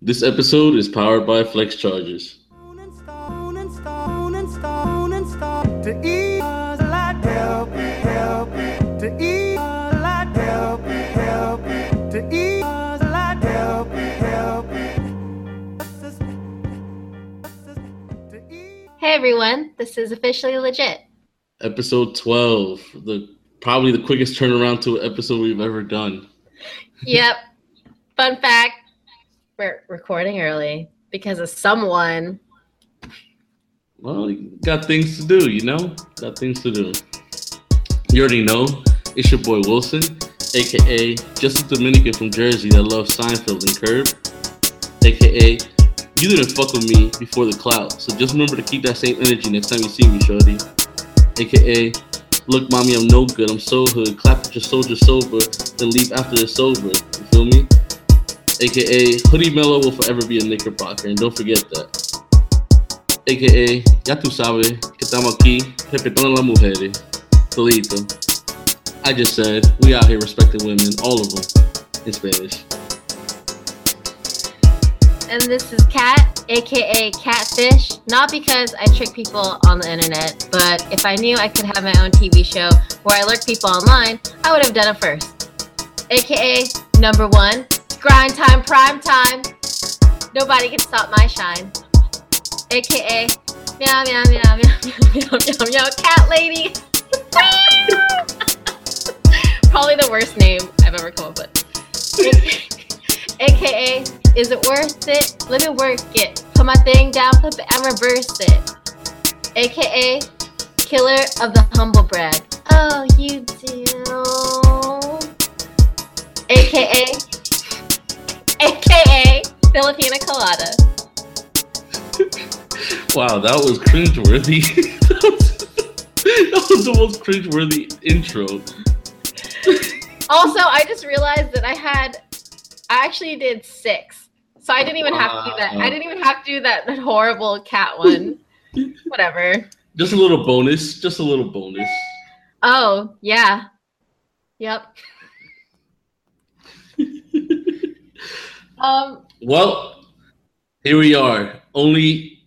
This episode is powered by Flex Charges. Hey everyone, this is officially legit. Episode 12, the probably the quickest turnaround to an episode we've ever done. Yep. Fun fact, we're recording early because of someone. Well, got things to do, you know? Got things to do. You already know, it's your boy Wilson, aka just a Dominican from Jersey that loves Seinfeld and Curb, aka you didn't fuck with me before the clout, so just remember to keep that same energy next time you see me, shorty. AKA, look, mommy, I'm no good, I'm so hood. Clap at your soldier sober, then leave after it's over. You feel me? AKA, Hoodie Melo will forever be a knickerbocker, and don't forget that. AKA, ya tú sabes que estamos aquí respetando las mujeres. Todito. I just said, we out here respecting women, all of them, in Spanish. And this is Cat, aka Catfish. Not because I trick people on the internet, but if I knew I could have my own TV show where I lurk people online, I would have done it first. AKA number one, Grind time, prime time. Nobody can stop my shine. AKA meow meow meow meow meow meow meow, cat lady. Probably the worst name I've ever come up with. AKA, is it worth it? Let me work it. Put my thing down, flip it, and reverse it. AKA, killer of the humble brag. Oh, you do. AKA, AKA, Filipina colada. Wow, that was cringeworthy. that, was, that was the most cringeworthy intro. Also, I just realized that I had, I actually did six. So I didn't even have to do that. I didn't even have to do that, that horrible cat one. Whatever. Just a little bonus. Just a little bonus. Oh, yeah. Yep. Um, Well, here we are. Only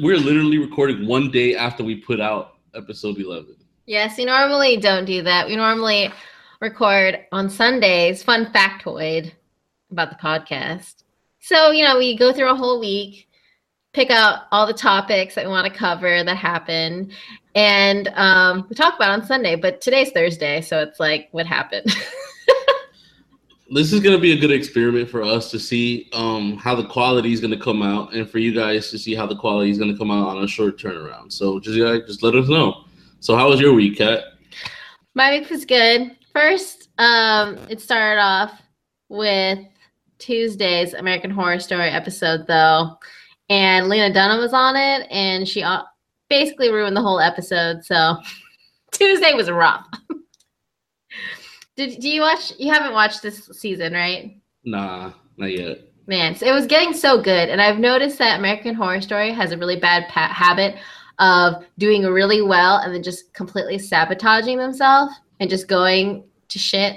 we're literally recording one day after we put out episode 11. yes, we normally don't do that. We normally record on Sundays. Fun factoid about the podcast. So, you know, we go through a whole week, pick out all the topics that we want to cover that happened, and um, we talk about it on Sunday. But today's Thursday, so it's like, what happened? This is gonna be a good experiment for us to see um, how the quality is gonna come out, and for you guys to see how the quality is gonna come out on a short turnaround. So just just let us know. So how was your week, Kat? My week was good. First, um, it started off with Tuesday's American Horror Story episode, though, and Lena Dunham was on it, and she uh, basically ruined the whole episode. So Tuesday was rough. Did do you watch? You haven't watched this season, right? Nah, not yet. Man, so it was getting so good, and I've noticed that American Horror Story has a really bad pa- habit of doing really well and then just completely sabotaging themselves and just going to shit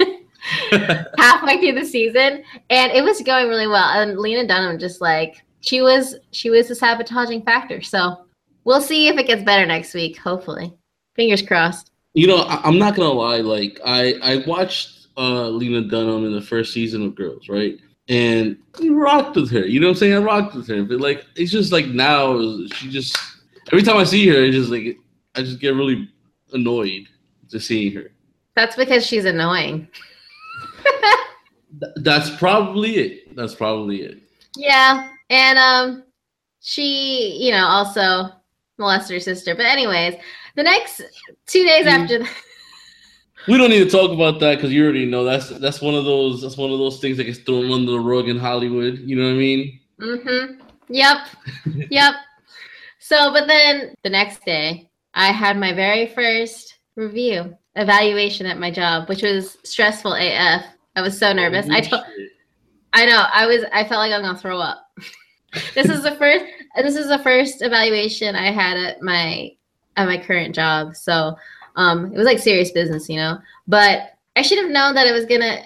halfway through the season. And it was going really well, and Lena Dunham just like she was she was the sabotaging factor. So we'll see if it gets better next week. Hopefully, fingers crossed. You know, I, I'm not gonna lie. Like, I I watched uh, Lena Dunham in the first season of Girls, right? And I rocked with her. You know what I'm saying? I rocked with her. But like, it's just like now she just every time I see her, it's just like I just get really annoyed to seeing her. That's because she's annoying. Th- That's probably it. That's probably it. Yeah, and um, she, you know, also molested her sister. But anyways, the next two days Mm. after, We don't need to talk about that because you already know that's that's one of those that's one of those things that gets thrown under the rug in Hollywood. You know what I mean? mm-hmm. Yep, yep. So, but then the next day, I had my very first review evaluation at my job, which was stressful AF. I was so nervous. I told. I know. I was. I felt like I'm gonna throw up. this is the first. This is the first evaluation I had at my at my current job. So um, it was like serious business, you know. But I should have known that it was gonna.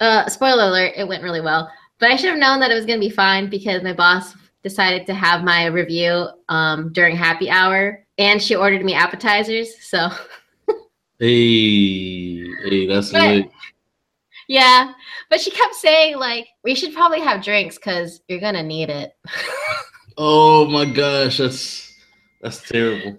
Uh, spoiler alert: it went really well. But I should have known that it was gonna be fine because my boss decided to have my review um, during happy hour, and she ordered me appetizers. So Hey, hey, that's But- lit. yeah, but she kept saying like we should probably have drinks because you're gonna need it. Oh my gosh, that's that's terrible.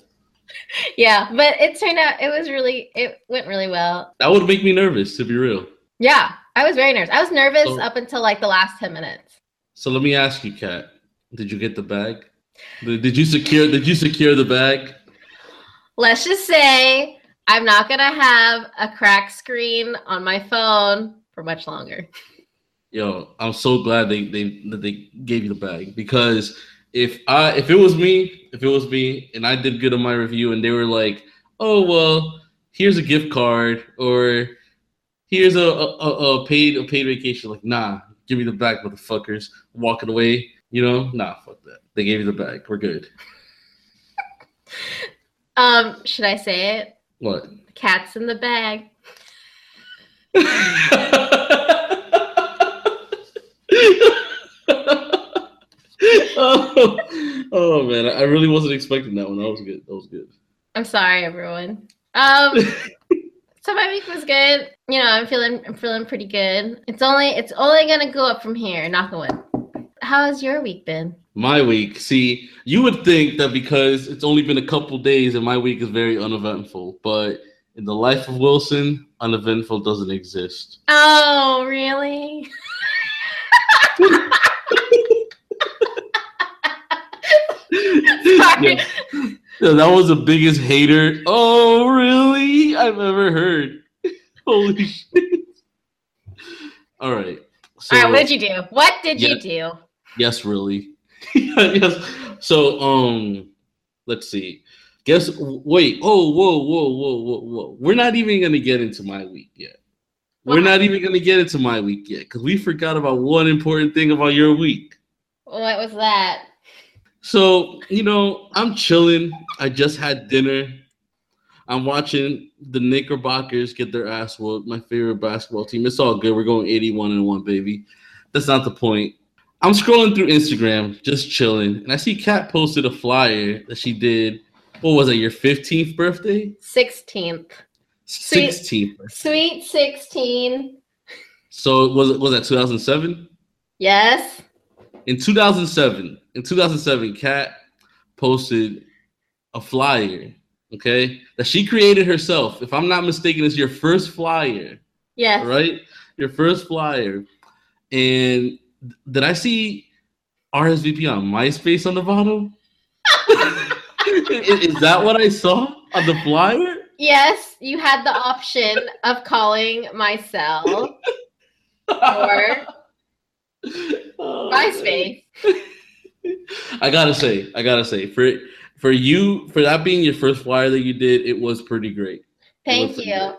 yeah, but it turned out it was really it went really well. That would make me nervous, to be real. Yeah, I was very nervous. I was nervous Oh. up until like the last ten minutes. So let me ask you, Kat, did you get the bag? Did did you secure? Did you secure the bag? Let's just say I'm not gonna have a crack screen on my phone for much longer. Yo, I'm so glad they they that they gave you the bag because if I if it was me, if it was me, and I did good on my review, and they were like, "Oh well, here's a gift card," or "Here's a a, a paid a paid vacation," like, nah, give me the bag, motherfuckers. Walking away, you know, nah, fuck that. They gave you the bag. We're good. Um, should I say it? What? Cat's in the bag. oh, oh man, I really wasn't expecting that one. That was good. That was good. I'm sorry, everyone. Um, so my week was good. You know, I'm feeling I'm feeling pretty good. It's only it's only gonna go up from here. Knock on wood. How has your week been? My week. See, you would think that because it's only been a couple days and my week is very uneventful, but in the life of Wilson, uneventful doesn't exist. Oh, really? Sorry. Yeah. Yeah, that was the biggest hater. Oh, really? I've ever heard. Holy shit. All right. So, All right, what did you do? What did Yeah. you do? Yes, really. yes. So, um, let's see. Guess. Wait. Oh, whoa, whoa, whoa, whoa, whoa. We're not even gonna get into my week yet. We're not even gonna get into my week yet because we forgot about one important thing about your week. What was that? So, you know, I'm chilling. I just had dinner. I'm watching the Knickerbockers get their ass whooped. My favorite basketball team. It's all good. We're going 81 and 1, baby. That's not the point. I'm scrolling through Instagram, just chilling, and I see Kat posted a flyer that she did. What was it, your 15th birthday? 16th. Sweet. 16th. Sweet 16. So was it was that 2007? Yes. in 2007 in 2007 kat posted a flyer okay that she created herself if i'm not mistaken it's your first flyer Yes. right your first flyer and did i see rsvp on myspace on the bottom is, is that what i saw on the flyer Yes, you had the option of calling my cell or Oh. MySpace. I gotta say, I gotta say, for for you, for that being your first flyer that you did, it was pretty great. Thank you.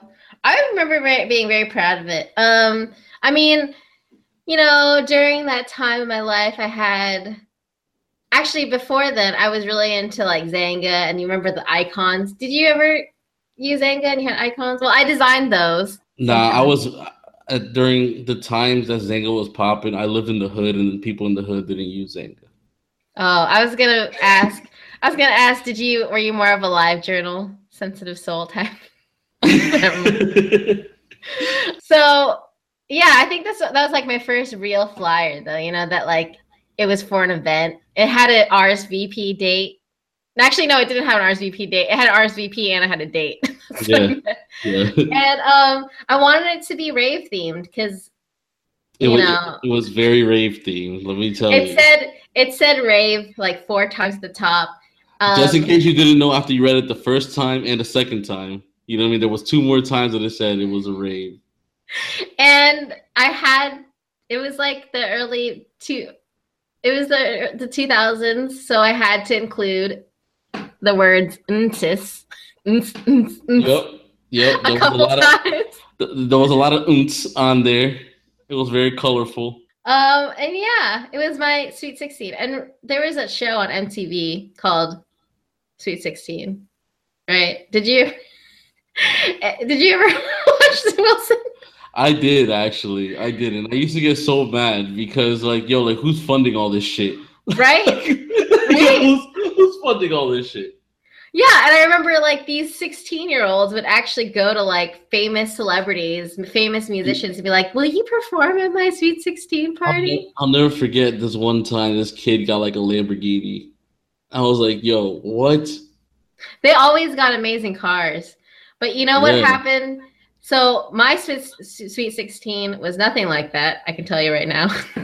I remember very, being very proud of it. Um, I mean, you know, during that time in my life, I had actually before then, I was really into like Xanga, and you remember the icons. Did you ever use Xanga and you had icons? Well, I designed those. Nah, I was uh, during the times that Xanga was popping. I lived in the hood, and people in the hood didn't use Xanga. Oh, I was gonna ask. I was gonna ask. Did you were you more of a LiveJournal, sensitive soul type? So yeah, I think that's that was like my first real flyer though. You know that like it was for an event. It had an RSVP date. Actually, no, it didn't have an RSVP date. It had an RSVP and it had a date. Yeah. yeah. and um, I wanted it to be rave themed because It you was, know it was very rave themed. Let me tell it you. said it said rave like four times at the top. Um, Just in case you didn't know after you read it the first time and the second time, you know what I mean. There was two more times that it said it was a rave. and I had it was like the early two it was the the 2000s so I had to include the words "ntis" "nts," "nts," "nts" Yep. Yep. There a was a lot of times. th- there was a lot of oonts on there. It was very colorful. Um and yeah, it was my Sweet 16 and there was a show on MTV called Sweet 16. Right? Did you did you ever watch the Wilson? I did actually. I did, and I used to get so mad because like, yo, like who's funding all this shit? Right? right? who's, who's funding all this shit? Yeah, and I remember like these 16 year olds would actually go to like famous celebrities, famous musicians, and be like, Will you perform at my Sweet 16 party? I'll, I'll never forget this one time this kid got like a Lamborghini. I was like, Yo, what? They always got amazing cars. But you know what yeah. happened? So my Sweet, Sweet 16 was nothing like that, I can tell you right now.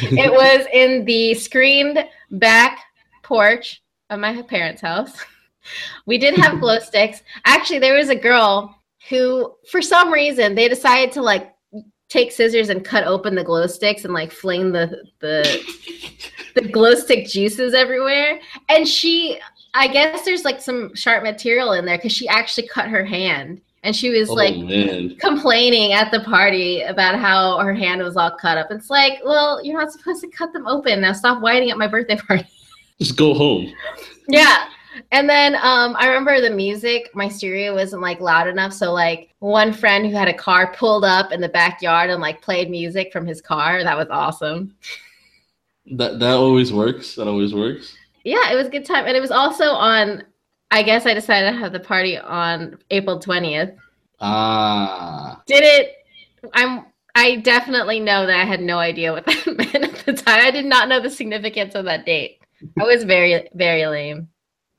it was in the screened back porch of my parents' house we did have glow sticks. Actually, there was a girl who, for some reason, they decided to like take scissors and cut open the glow sticks and like fling the the the glow stick juices everywhere. And she, I guess, there's like some sharp material in there because she actually cut her hand. And she was oh, like man. complaining at the party about how her hand was all cut up. It's like, well, you're not supposed to cut them open. Now stop whining at my birthday party. Just go home. Yeah. And then um, I remember the music, my stereo wasn't like loud enough. So like one friend who had a car pulled up in the backyard and like played music from his car. That was awesome. That that always works. That always works. Yeah, it was a good time. And it was also on I guess I decided to have the party on April 20th. Ah. Did it I'm I definitely know that I had no idea what that meant at the time. I did not know the significance of that date. I was very, very lame.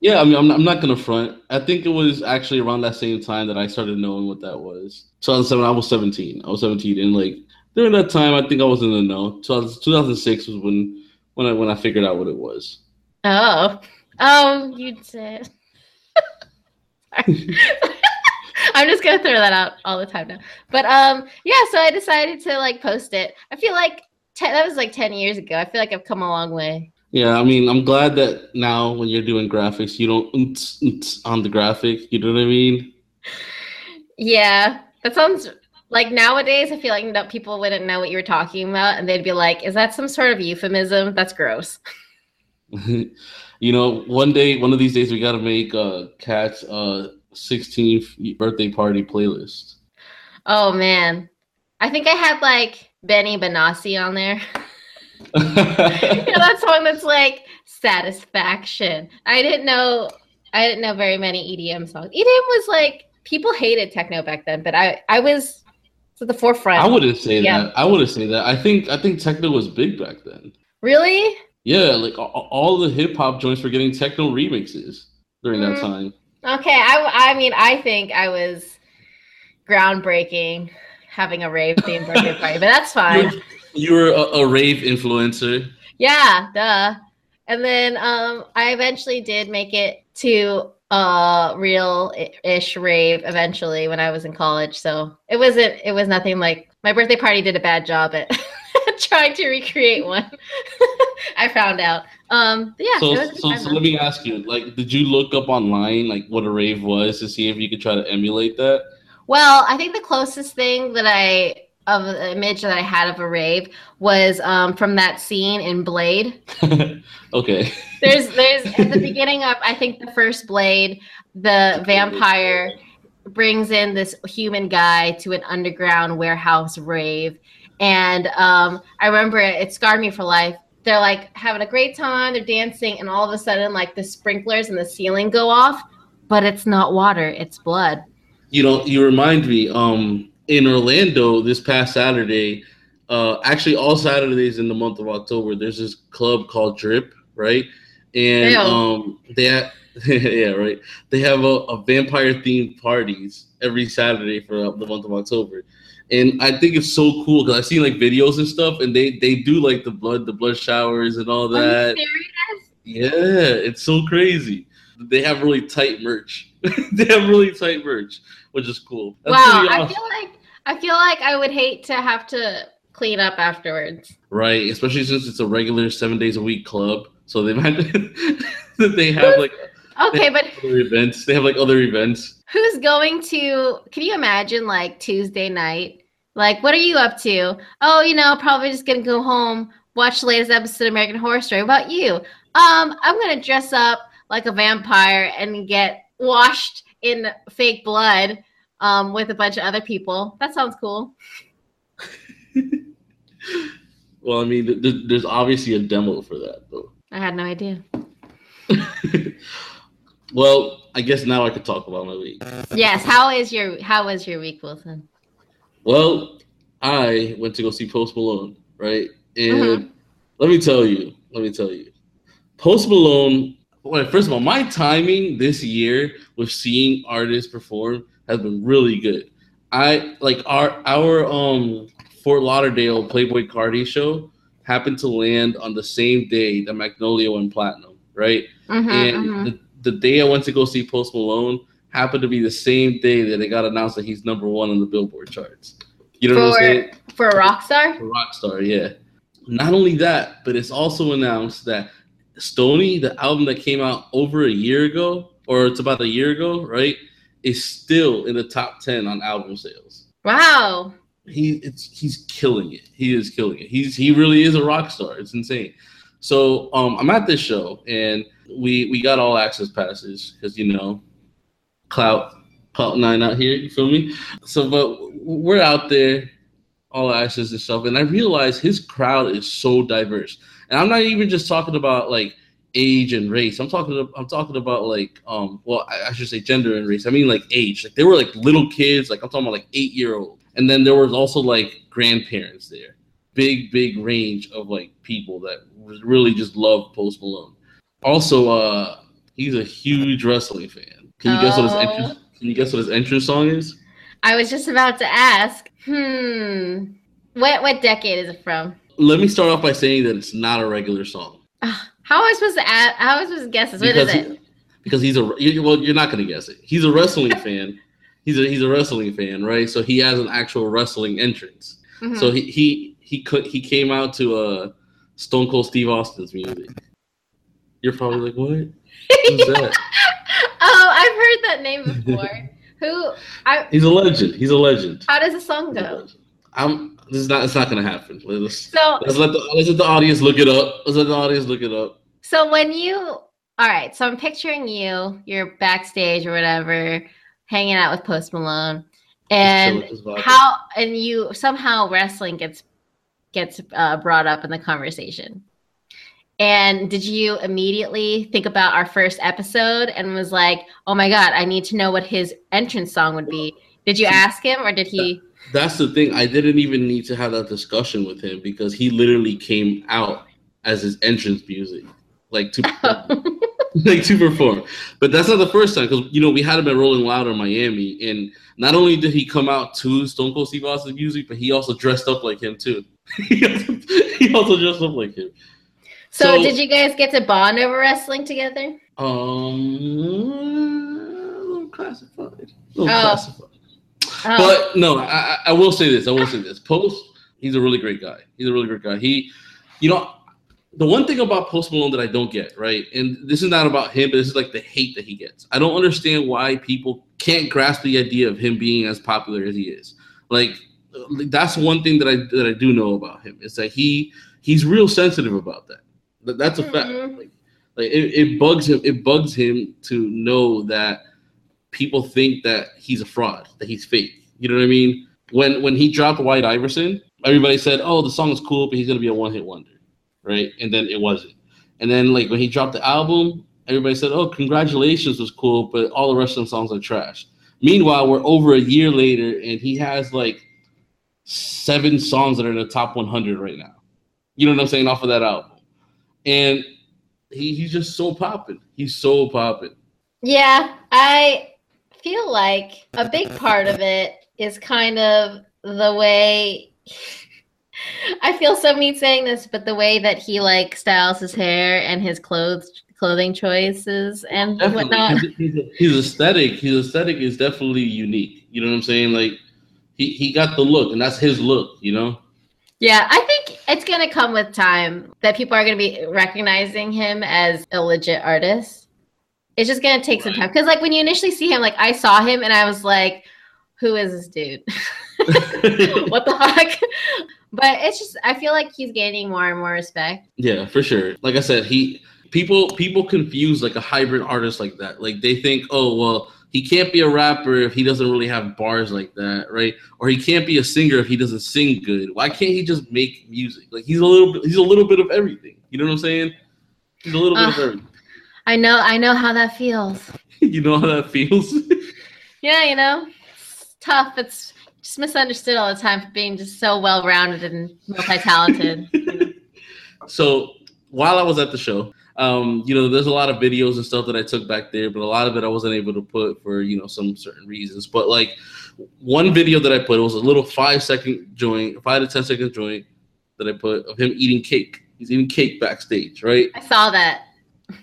Yeah, I mean, I'm, I'm not gonna front. I think it was actually around that same time that I started knowing what that was. 2007, I was 17. I was 17, and like during that time, I think I was in the know. 2006 was when when I when I figured out what it was. Oh, oh, you did. I'm just gonna throw that out all the time now. But um, yeah. So I decided to like post it. I feel like ten, that was like ten years ago. I feel like I've come a long way. Yeah, I mean, I'm glad that now when you're doing graphics, you don't on the graphic. You know what I mean? Yeah, that sounds like nowadays. I feel like people wouldn't know what you were talking about, and they'd be like, "Is that some sort of euphemism? That's gross." you know, one day, one of these days, we got to make uh, Cat's uh 16th birthday party playlist. Oh man, I think I had like Benny Benassi on there. yeah, that song that's like satisfaction. I didn't know I didn't know very many EDM songs. EDM was like people hated techno back then, but I I was at the forefront. I wouldn't say yeah. that. I wouldn't say that. I think I think techno was big back then. Really? Yeah, like all the hip hop joints were getting techno remixes during mm. that time. Okay, I I mean I think I was groundbreaking having a rave themed birthday party, but that's fine. You were a, a rave influencer. Yeah, duh. And then um, I eventually did make it to a real ish rave eventually when I was in college. So it wasn't, it was nothing like my birthday party did a bad job at trying to recreate one. I found out. Um, yeah. So, so, so let me ask you, like, did you look up online, like, what a rave was to see if you could try to emulate that? Well, I think the closest thing that I of the image that I had of a rave was um, from that scene in Blade. okay. There's there's at the beginning of I think the first Blade, the vampire brings in this human guy to an underground warehouse rave, and um, I remember it, it scarred me for life. They're like having a great time, they're dancing, and all of a sudden, like the sprinklers and the ceiling go off, but it's not water, it's blood. You know, you remind me. Um, in Orlando this past Saturday, uh, actually all Saturdays in the month of October, there's this club called Drip, right? And um, they have, yeah, right. They have a, a vampire themed parties every Saturday for uh, the month of October, and I think it's so cool because I've seen like videos and stuff, and they they do like the blood the blood showers and all that. Yeah, it's so crazy. They have really tight merch. they have really tight merch, which is cool. That's wow, awesome. I feel like I feel like I would hate to have to clean up afterwards. Right, especially since it's a regular seven days a week club. So they might they have like okay, but other events. They have like other events. Who's going to? Can you imagine like Tuesday night? Like, what are you up to? Oh, you know, probably just gonna go home, watch the latest episode of American Horror Story. What about you? Um, I'm gonna dress up like a vampire and get washed in fake blood um, with a bunch of other people. That sounds cool. well, I mean, th- th- there's obviously a demo for that, though. I had no idea. well, I guess now I could talk about my week. Yes. How is your How was your week, Wilson? Well, I went to go see Post Malone, right? And Mhm. let me tell you, let me tell you, Post Malone. Well, first of all, my timing this year with seeing artists perform has been really good. I like our our um Fort Lauderdale Playboi Carti show happened to land on the same day that Magnolia went platinum, right? Mhm, and mhm. the, the day I went to go see Post Malone happened to be the same day that it got announced that he's number one on the Billboard charts. You know what I'm For- saying? For a rock star? For Rockstar, yeah. Not only that, but it's also announced that Stoney, the album that came out over a year ago, or it's about a year ago, right, is still in the top ten on album sales. Wow. He it's he's killing it. He is killing it. He's he really is a rock star. It's insane. So um, I'm at this show and we we got all access passes because you know, clout clout nine out here. You feel me? So but we're out there, all access and stuff, and I realize his crowd is so diverse. And I'm not even just talking about like age and race. I'm talking I'm talking about like um well I, I should say gender and race. I mean like age. Like they were like little kids. Like I'm talking about like eight year old. And then there was also like grandparents there. Big big range of like people that really just love Post Malone. Also, uh he's a huge wrestling fan. Can you guess what his Oh. entrance? Can you guess what his entrance song is? I was just about to ask. Hmm. What what decade is it from? Let me start off by saying that it's not a regular song. How am I supposed to ask? How am I supposed to guess this? What is Because it? he- because he's a you- well, you're not gonna guess it. He's a wrestling fan. He's a he's a wrestling fan, right? So he has an actual wrestling entrance. Mhm. So he he he could he came out to uh Stone Cold Steve Austin's music. You're probably like, what? Who's that? oh, I've heard that name before. Who? I. He's a legend. He's a legend. How does the song go? I'm. This is not. It's not gonna happen. Let's So let's let the let's let the audience look it up. Let's let the audience look it up. So when you all right, so I'm picturing you, you're backstage or whatever, hanging out with Post Malone, and Just chill with this vodka. how and you somehow wrestling gets gets uh, brought up in the conversation. And did you immediately think about our first episode and was like, "Oh my god, I need to know what his entrance song would be"? Did you ask him or did he? That's the thing. I didn't even need to have that discussion with him because he literally came out as his entrance music, like to like to perform. But that's not the first time because you know we had him at Rolling Loud in Miami, and not only did he come out to Stone Cold Steve Austin's music, but he also dressed up like him too. he, also, dressed up like him. so, So- did you guys get to bond over wrestling together? Um, classified. A little Oh. classified. Oh, But no, I, I- will say this. I will say this. Post, he's a really great guy. He's a really great guy. He, you know, the one thing about Post Malone that I don't get, right? And this is not about him, but this is like the hate that he gets. I don't understand why people can't grasp the idea of him being as popular as he is. Like, that's one thing that I that I do know about him is that he he's real sensitive about that. That- That's a fact. Like, like it, it bugs him. It bugs him to know that people think that he's a fraud, that he's fake. You know what I mean? When when he dropped White Iverson, everybody said, "Oh, the song is cool, but he's gonna be a one hit wonder," right? And then it wasn't. And then like when he dropped the album, everybody said, "Oh, congratulations, was cool, but all the rest of the songs are trash." Meanwhile, we're over a year later, and he has like seven songs that are in the top 100 right now. You know what I'm saying? Off of that album, and he, he's just so popping. He's so popping. Yeah, I feel like a big part of it is kind of the way I feel so mean saying this, but the way that he like styles his hair and his clothes clothing choices and whatnot. His, his, his aesthetic, his aesthetic is definitely unique. You know what I'm saying? Like he, he got the look, and that's his look. You know? Yeah, I think it's gonna come with time that people are gonna be recognizing him as a legit artist. It's just gonna take some time because, like, when you initially see him, like I saw him and I was like, "Who is this dude? what the fuck?" But it's just I feel like he's gaining more and more respect. Yeah, for sure. Like I said, he people people confuse like a hybrid artist like that. Like they think, oh well, he can't be a rapper if he doesn't really have bars like that, right? Or he can't be a singer if he doesn't sing good. Why can't he just make music? Like he's a little bit, he's a little bit of everything. You know what I'm saying? He's a little uh, bit of everything. I know, I know how that feels. you know how that feels? yeah, you know, it's tough. It's just misunderstood all the time for being just so well rounded and multi talented. So while I was at the show, um, you know, there's a lot of videos and stuff that I took back there, but a lot of it I wasn't able to put for you know some certain reasons. But like one video that I put it was a little five second joint, five to ten second joint that I put of him eating cake. He's eating cake backstage, right? I saw that.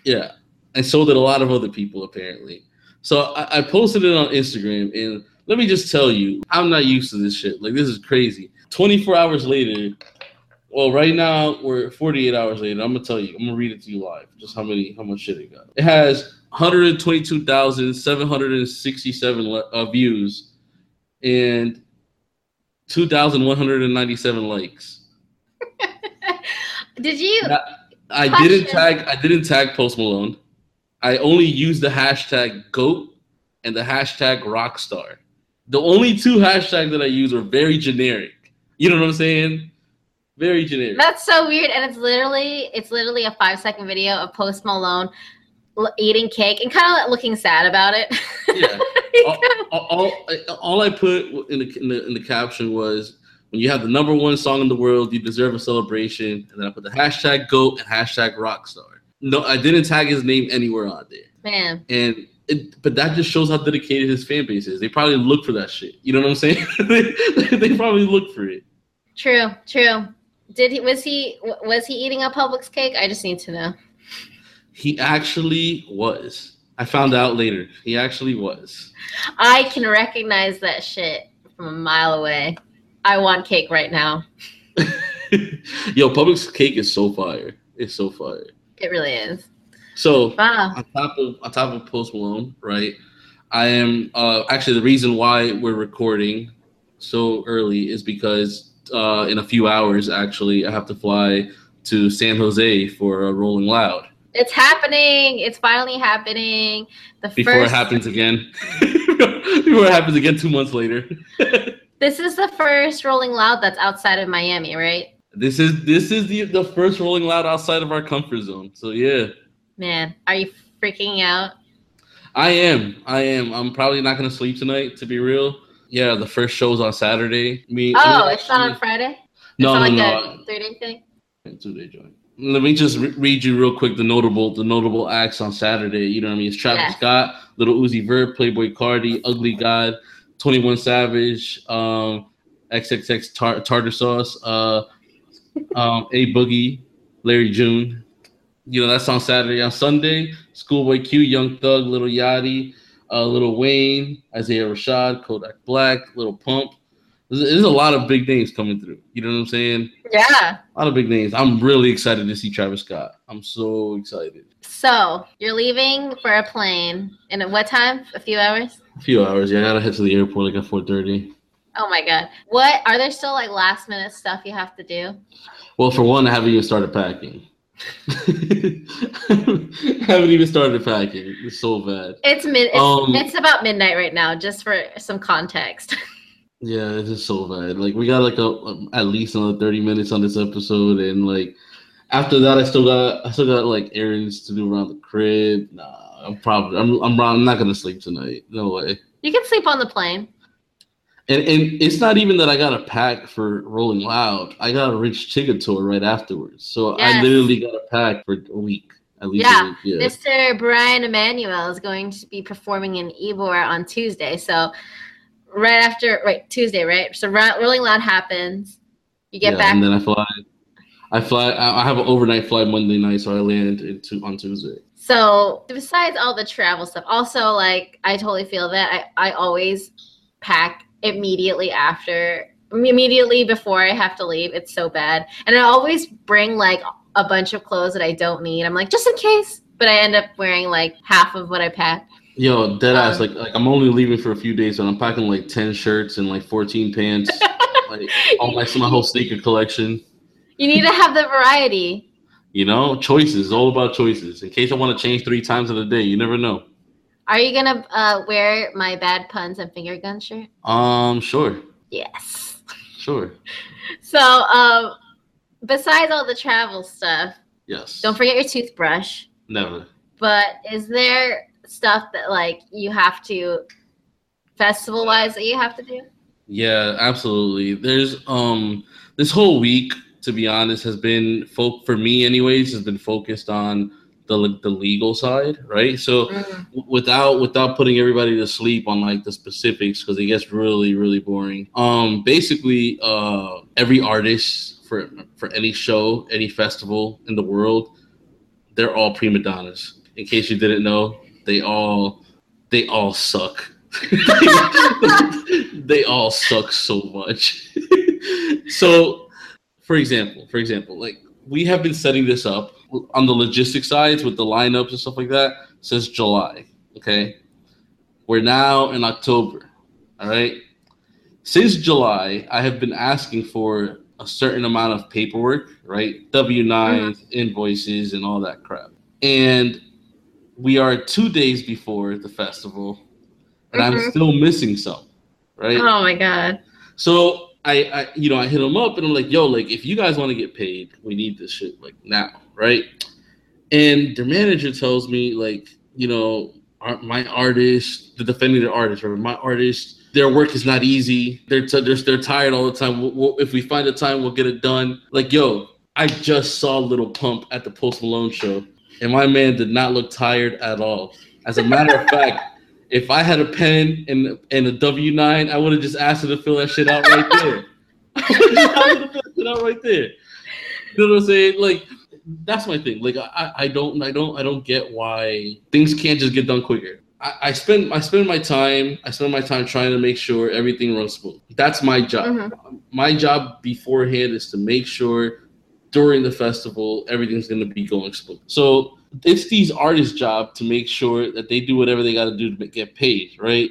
Yeah, and so did a lot of other people apparently. So I, I posted it on Instagram, and let me just tell you, I'm not used to this shit. Like this is crazy. 24 hours later, well, right now we're 48 hours later. I'm gonna tell you. I'm gonna read it to you live. Just how many, how much shit it got. It has 122,767 uh, views and 2,197 likes. Did you? I, I didn't tag. I didn't tag Post Malone. I only used the hashtag goat and the hashtag rockstar. The only two hashtags that I use are very generic. You know what I'm saying? Very generic. That's so weird, and it's literally it's literally a five second video of Post Malone eating cake and kind of looking sad about it. yeah. all, all, all, I put in the, in the in the caption was when you have the number one song in the world, you deserve a celebration. And then I put the hashtag goat and hashtag rockstar. No, I didn't tag his name anywhere on there. Man. And it, but that just shows how dedicated his fan base is. They probably look for that shit. You know what I'm saying? they, they probably look for it. True, true. Did he was he was he eating a Publix cake? I just need to know. He actually was. I found out later. He actually was. I can recognize that shit from a mile away. I want cake right now. Yo, Publix cake is so fire. It's so fire. It really is. So wow. on top of on top of Post Malone, right? I am uh, actually the reason why we're recording so early is because uh, in a few hours, actually, I have to fly to San Jose for a Rolling Loud. It's happening. It's finally happening. The before first... it happens again. before it happens again two months later. this is the first Rolling Loud that's outside of Miami, right? This is this is the the first Rolling Loud outside of our comfort zone. So yeah. Man, are you freaking out? I am. I am. I'm probably not gonna sleep tonight, to be real. Yeah, the first show's on Saturday. Me. Oh, it's not on Friday. No, it's no, like no. Three day thing. Two day joint. Let me just re- read you real quick the notable the notable acts on Saturday. You know what I mean? It's Travis yes. Scott, Little Uzi Vert, Playboi Carti, Ugly God, Twenty One Savage, um, XXX tar- Tartar Sauce, uh, um, A Boogie, Larry June. You know that's on Saturday. On Sunday, Schoolboy Q, Young Thug, Little Yachty, uh, Lil Wayne, Isaiah Rashad, Kodak Black, Little Pump. There's, there's, a lot of big names coming through. You know what I'm saying? Yeah. A lot of big names. I'm really excited to see Travis Scott. I'm so excited. So you're leaving for a plane in what time? A few hours? A few hours. Yeah, I gotta head to the airport like at 4:30. Oh my god. What are there still like last minute stuff you have to do? Well, for one, I haven't even started packing. haven't even started packing. It's so bad. It's mid. It's, um, it's about midnight right now. Just for some context. yeah, it's just so bad. Like we got like a at least another thirty minutes on this episode, and like after that, I still got I still got like errands to do around the crib. Nah, I'm probably I'm I'm, I'm not gonna sleep tonight. No way. You can sleep on the plane. And and it's not even that I got a pack for Rolling Loud. I got a Rich Chigga tour right afterwards. So yes. I literally got a pack for a week. At least yeah. yeah. Mr. Brian Imanuel is going to be performing in Ybor on Tuesday. So right after right Tuesday, right? So Rolling Loud happens. You get yeah, back and then I fly I fly I have an overnight flight Monday night, so I land into on Tuesday. So besides all the travel stuff, also like I totally feel that I, I always pack immediately after immediately before I have to leave. It's so bad. And I always bring like a bunch of clothes that I don't need. I'm like, just in case. But I end up wearing like half of what I packed. Yo, dead ass. Um, like, like I'm only leaving for a few days, and I'm packing like ten shirts and like 14 pants, like all my my whole sneaker collection. You need to have the variety. You know, choices. All about choices. In case I want to change three times in a day, you never know. Are you gonna uh, wear my bad puns and finger gun shirt? Um, sure, Yes. sure, So, um, besides all the travel stuff, yes. don't forget your toothbrush. Never. But is there stuff that like you have to festival wise that you have to do? Yeah, absolutely. There's um this whole week, to be honest, has been folk for me anyways, has been focused on the the legal side, right? So Mm. w- without without putting everybody to sleep on like the specifics because it gets really really boring. Um, basically, uh, every artist for for any show, any festival in the world, they're all prima donnas. In case you didn't know, they all they all suck. they all suck so much. so, for example, for example, like we have been setting this up on the logistic sides with the lineups and stuff like that since July. Okay, we're now in October. All right. Since July, I have been asking for a certain amount of paperwork, right? W 9s invoices, and all that crap. And we are two days before the festival, and I'm Mhm. still missing some, right? Oh my god. So I, I, you know, I hit them up and I'm like, yo, like, if you guys want to get paid, we need this shit like now, right? And their manager tells me, like, you know, my artist, the defending their artist, or my artist, their work is not easy. They're t- they're, they're tired all the time. We'll, we'll, if we find the time, we'll get it done. Like, yo, I just saw Little Pump at the Post Malone show, and my man did not look tired at all. As a matter of fact, if I had a pen and and a W nine, I would have just asked her to fill that shit out right there. I would have filled that shit out right there. You know what I'm saying? Like that's my thing. Like I, I don't I don't I don't get why things can't just get done quicker. I, I spend I spend my time I spend my time trying to make sure everything runs smooth. That's my job. Mhm. My job beforehand is to make sure during the festival everything's gonna be going smooth. So it's these artists' job to make sure that they do whatever they got to do to get paid, right?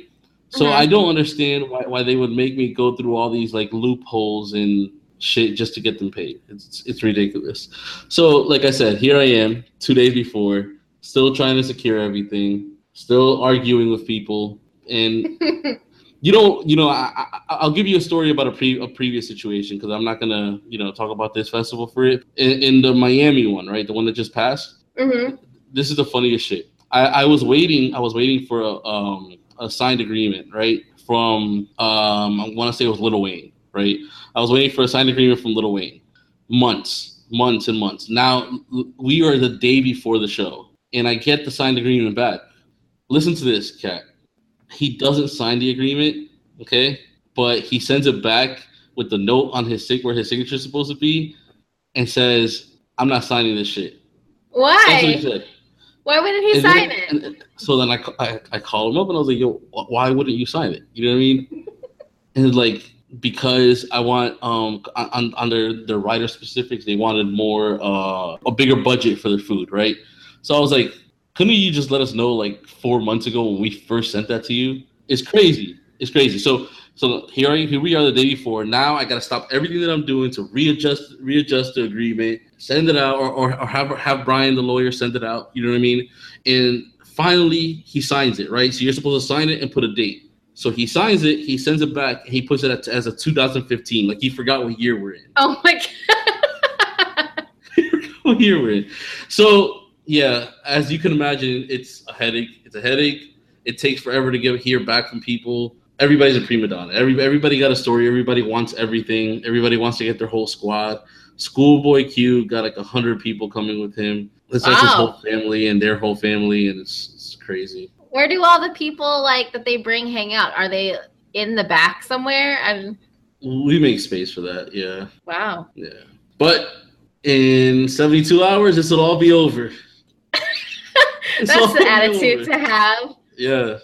So Mhm. I don't understand why, why they would make me go through all these like loopholes and shit just to get them paid. It's it's ridiculous. So like I said, here I am two days before, still trying to secure everything, still arguing with people, and you know, you know, I, I, I'll give you a story about a pre a previous situation because I'm not gonna, you know, talk about this festival for it. In, in the Miami one, right, the one that just passed. hmm This is the funniest shit. I, I was waiting. I was waiting for a um a signed agreement, right, from um I want to say it was Little Wayne, right. I was waiting for a signed agreement from Little Wayne, months, months and months. Now we are the day before the show, and I get the signed agreement back. Listen to this, cat he doesn't sign the agreement, okay, but he sends it back with the note on his sig where his signature is supposed to be, and says, "I'm not signing this shit." That's what he Why? said. Why wouldn't he And sign then- it? so then I, I I called him up and I was like, "Yo, why wouldn't you sign it?" You know what I mean? and like because I want um on, under the writer specifics, they wanted more uh a bigger budget for their food, right? So I was like, couldn't you just let us know like four months ago when we first sent that to you? It's crazy. It's crazy. So so here I, here we are the day before. Now I gotta stop everything that I'm doing to readjust readjust the agreement, send it out, or, or, or have have Brian the lawyer send it out. You know what I mean? And finally he signs it, right? So you're supposed to sign it and put a date. So he signs it, he sends it back, and he puts it as a 2015. Like he forgot what year we're in. Oh my god. what year we're in. So yeah, as you can imagine, it's a headache. It's a headache. It takes forever to get hear back from people. Everybody's a prima donna. Every everybody got a story. Everybody wants everything. Everybody wants to get their whole squad. Schoolboy Q got like a hundred people coming with him. It's like his whole family and their whole family, and it's, it's crazy. Where do all the people like that they bring hang out? Are they in the back somewhere? I'm We make space for that. Yeah, wow. yeah. But in 72 hours, this will all be over. That's the attitude over. to have. Yeah.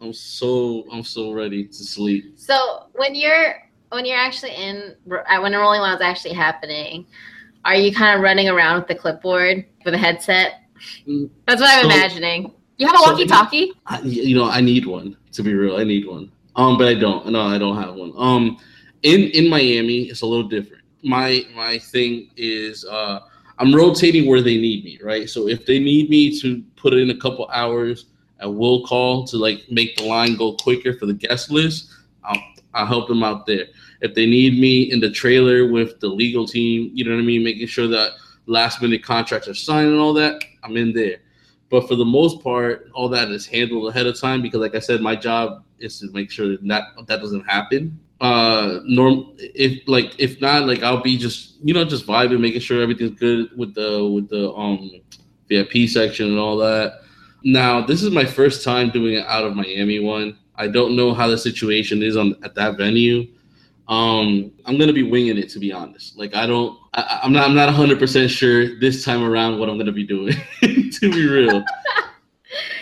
I'm so I'm so ready to sleep. So when you're when you're actually in when Rolling Loud is actually happening, are you kind of running around with the clipboard with a headset? Mm, That's what I'm imagining. You have a so- walkie-talkie? I, you know, I need one to be real. I need one. Um, but I don't. No, I don't have one. Um, in in Miami, it's a little different. My my thing is uh, I'm rotating where they need me, right? So if they need me to put in a couple hours I will call to like make the line go quicker for the guest list. I'll I'll help them out there. If they need me in the trailer with the legal team, you know what I mean, making sure that last minute contracts are signed and all that, I'm in there. But for the most part, all that is handled ahead of time because, like I said, my job is to make sure that that, doesn't happen. Uh, norm if like if not, like I'll be just you know just vibing, making sure everything's good with the with the um VIP section and all that. Now, this is my first time doing it out of Miami one. I don't know how the situation is on at that venue. Um, I'm gonna be winging it to be honest. Like I don't, I, am not, I'm not 100 percent sure this time around what I'm gonna be doing. to be real.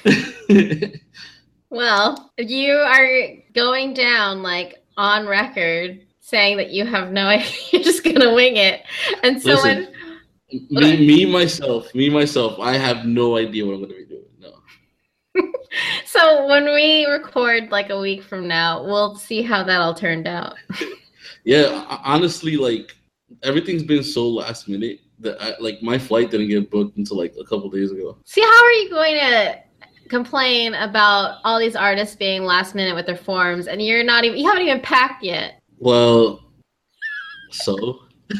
well, you are going down like on record saying that you have no idea. You're just gonna wing it, and so Listen, when me, me myself, me myself, I have no idea what I'm gonna be. so when we record like a week from now, we'll see how that all turned out. yeah, honestly, like everything's been so last minute that I, like my flight didn't get booked until like a couple days ago. See, how are you going to complain about all these artists being last minute with their forms and you're not even you haven't even packed yet? Well, so.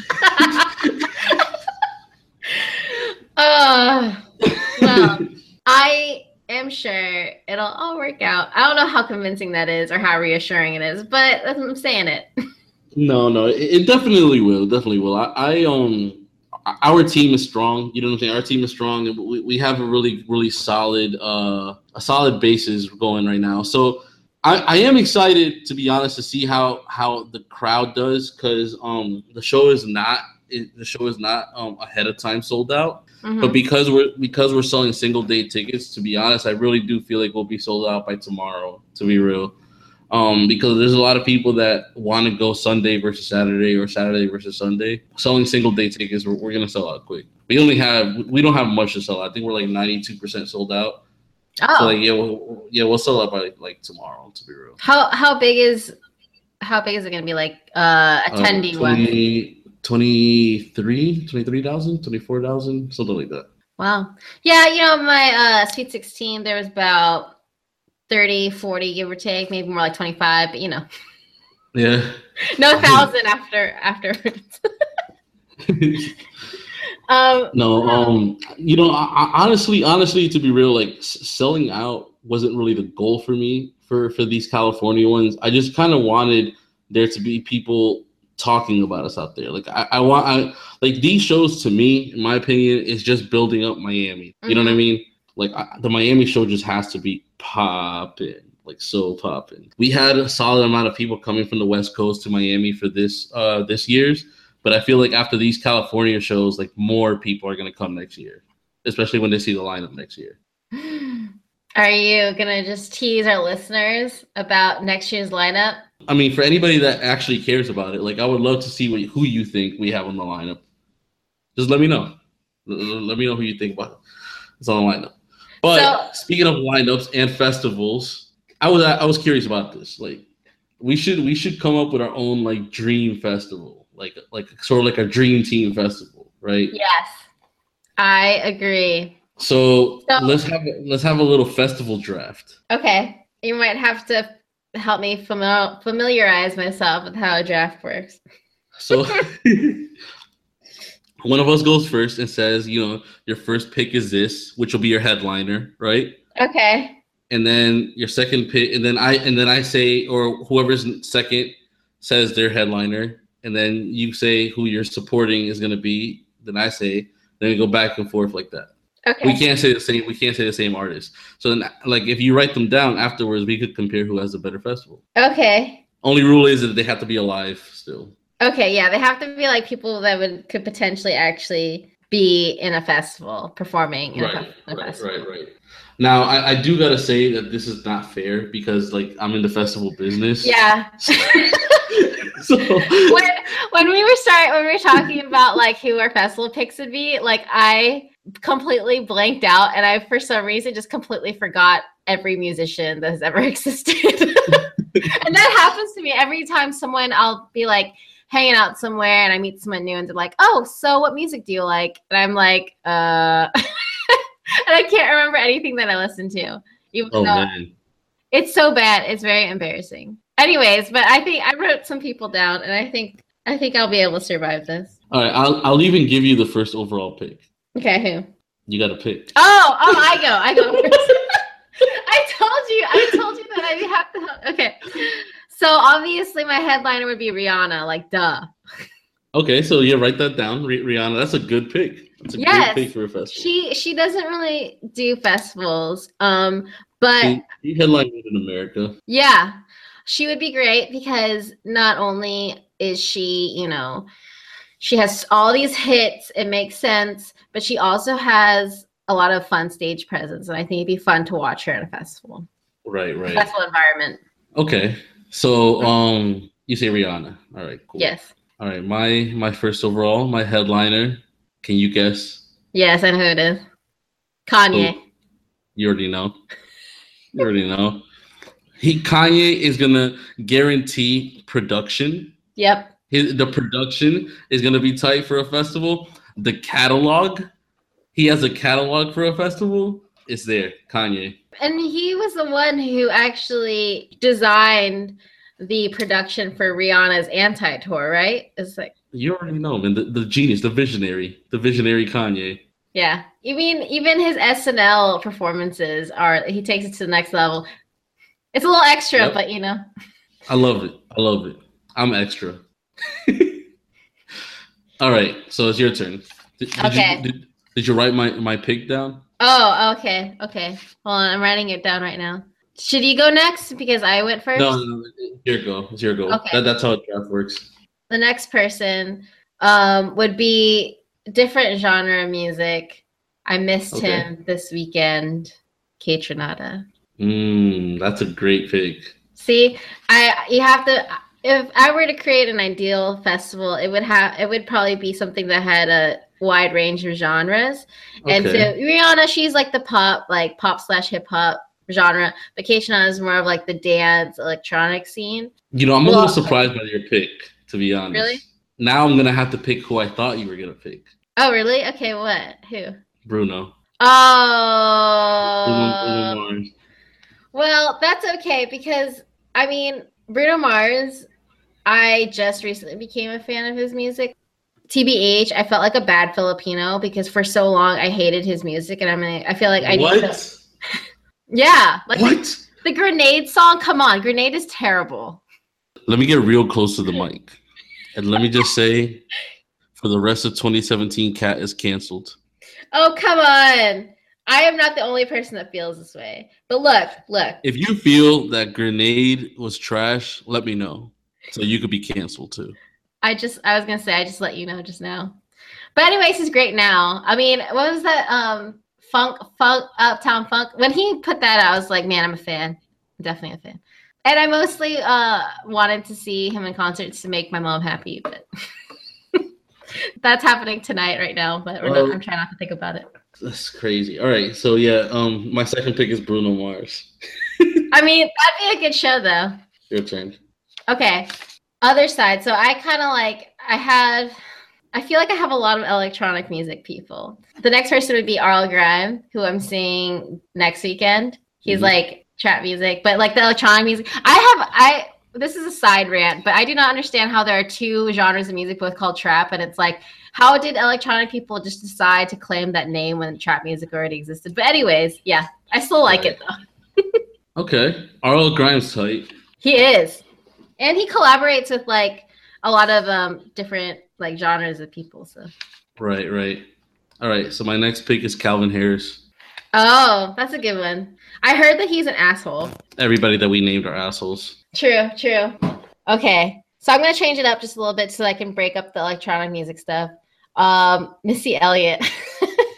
uh, well, I am sure it'll all work out. I don't know how convincing that is or how reassuring it is, but I'm saying it. no, no, it, it definitely will. Definitely will. I, I um our team is strong. You know what I'm saying? Our team is strong, and we, we have a really really solid uh a solid basis going right now. So I, I am excited to be honest to see how how the crowd does because um the show is not it, the show is not um ahead of time sold out. Mm-hmm. But because we're because we're selling single day tickets, to be honest, I really do feel like we'll be sold out by tomorrow. To be real, um, because there's a lot of people that want to go Sunday versus Saturday or Saturday versus Sunday. Selling single day tickets, we're, we're gonna sell out quick. We only have we don't have much to sell. I think we're like 92 percent sold out. Oh, so like yeah, we'll, yeah, we'll sell out by like tomorrow. To be real, how how big is how big is it gonna be? Like uh attendee uh, 20, 23 23,000 24,000 something like that. Wow. Yeah you know my uh sweet 16 there was about 30 40 give or take maybe more like 25 but you know. Yeah. No thousand after afterwards um no um you know I, I, honestly honestly to be real like s- selling out wasn't really the goal for me for for these california ones. I just kind of wanted there to be people talking about us out there. Like I, I want I like these shows to me, in my opinion, is just building up Miami. You mm-hmm. know what I mm-hmm. mean? Like I, the Miami show just has to be popping, like so popping. We had a solid amount of people coming from the West Coast to Miami for this uh this year's, but I feel like after these California shows, like more people are gonna come next year, especially when they see the lineup next year. Are you gonna just tease our listeners about next year's lineup? I mean, for anybody that actually cares about it, like I would love to see what, who you think we have on the lineup. Just let me know. Let me know who you think about it. It's on the lineup. But so, speaking of lineups and festivals, I was I was curious about this. Like, we should we should come up with our own like dream festival, like like sort of like a dream team festival, right? Yes, I agree. So, so let's have let's have a little festival draft. Okay, you might have to help me fami- familiarize myself with how a draft works. So, one of us goes first and says, you know, your first pick is this, which will be your headliner, right? Okay. And then your second pick, and then I and then I say, or whoever's second says their headliner, and then you say who you're supporting is going to be. Then I say, then we go back and forth like that. Okay. We can't say the same. We can't say the same artist. So then, like, if you write them down afterwards, we could compare who has a better festival. Okay. Only rule is that they have to be alive still. Okay, yeah, they have to be like people that would could potentially actually be in a festival performing. In right, a, a right, festival. right, right. Now, I, I, do gotta say that this is not fair because, like, I'm in the festival business. Yeah. so when when we were start when we were talking about like who our festival picks would be, like I completely blanked out and I for some reason just completely forgot every musician that has ever existed. and that happens to me every time someone I'll be like hanging out somewhere and I meet someone new and they're like, "Oh, so what music do you like?" And I'm like, "Uh," and I can't remember anything that I listen to. Even Oh though man. it's so bad, it's very embarrassing. Anyways, but I think I wrote some people down, and I think I think I'll be able to survive this. All right, I'll I'll even give you the first overall pick. Okay, who? You got to pick. Oh, oh, I go, I go first. I told you, I told you that I have to. Okay, so obviously my headliner would be Rihanna, like duh. Okay, so yeah, write that down, Rih- Rihanna. That's a good pick. That's a Yes. good pick for a festival. She she doesn't really do festivals, um, but She, she headlined in America. Yeah, she would be great because not only is she, you know, she has all these hits, it makes sense, but she also has a lot of fun stage presence. And I think it'd be fun to watch her at a festival, Right, right. festival environment. Okay, so um, you say Rihanna. All right, cool. Yes. All right, my my first overall, my headliner. Can you guess? Yes, I know who it is. Kanye. You already know. You already know. He Kanye is gonna guarantee production. Yep. His, the production is gonna be tight for a festival. The catalog, he has a catalog for a festival. It's there, Kanye. And he was the one who actually designed the production for Rihanna's anti tour, right? It's like, You already know, man. The, the genius, the visionary, the visionary Kanye. Yeah, you mean even his SNL performances are he takes it to the next level. It's a little extra, Yep. but you know. I love it. I love it. I'm extra. All right, so it's your turn. Did, did Okay. You, did, did you write my my pick down? Oh, okay, okay. Hold on, I'm writing it down right now. Should you go next because I went first? No, no, no, your go. It's your go. Okay. That, that's how a draft works. The next person um, would be different genre music. I missed Okay. him this weekend. Kaytranada. Mm, that's a great pick. See, I you have to. If I were to create an ideal festival, it would have it would probably be something that had a wide range of genres. And so Rihanna, she's like the pop, like pop slash hip hop genre. But Kate is more of like the dance electronic scene. You know, I'm a Well- little surprised by your pick, to be honest. Really? Now I'm gonna have to pick who I thought you were gonna pick. Oh, really? Okay, what? Who? Bruno. Oh, Bruno, Bruno Mars. Well, that's okay because I mean, Bruno Mars, I just recently became a fan of his music. TBH, I felt like a bad Filipino because for so long I hated his music, and I'm gonna, I feel like I what? need to, yeah, like what? the Grenade song. Come on, Grenade is terrible. Let me get real close to the mic. And let me just say, for the rest of 2017, Cat is canceled. Oh, come on. I am not the only person that feels this way. But look, look. If you feel that Grenade was trash, let me know. So you could be canceled too. I just I was gonna say I just let you know just now. But anyways, he's great now. I mean, what was that? Um, funk, funk, uptown funk. When he put that out, I was like, man, I'm a fan. I'm definitely a fan. And I mostly uh wanted to see him in concerts to make my mom happy, but that's happening tonight right now. But not, I'm trying not to think about it. That's crazy. All right. So yeah, um my second pick is Bruno Mars. I mean, that'd be a good show though. Your turn. Okay. Other side. So I kind of like I have I feel like I have a lot of electronic music people. The next person would be RL Grime, who I'm seeing next weekend. He's Mhm. like trap music, but like the electronic music. I have I this is a side rant, but I do not understand how there are two genres of music both called trap and it's like how did electronic people just decide to claim that name when trap music already existed? But anyways, yeah, I still like it though. Okay. RL Grime's tight. He is. And he collaborates with like a lot of um different like genres of people. So Right, right. All right. So my next pick is Calvin Harris. Oh, that's a good one. I heard that he's an asshole. Everybody that we named are assholes. True, true. Okay. So I'm gonna change it up just a little bit so I can break up the electronic music stuff. Um, Missy Elliott.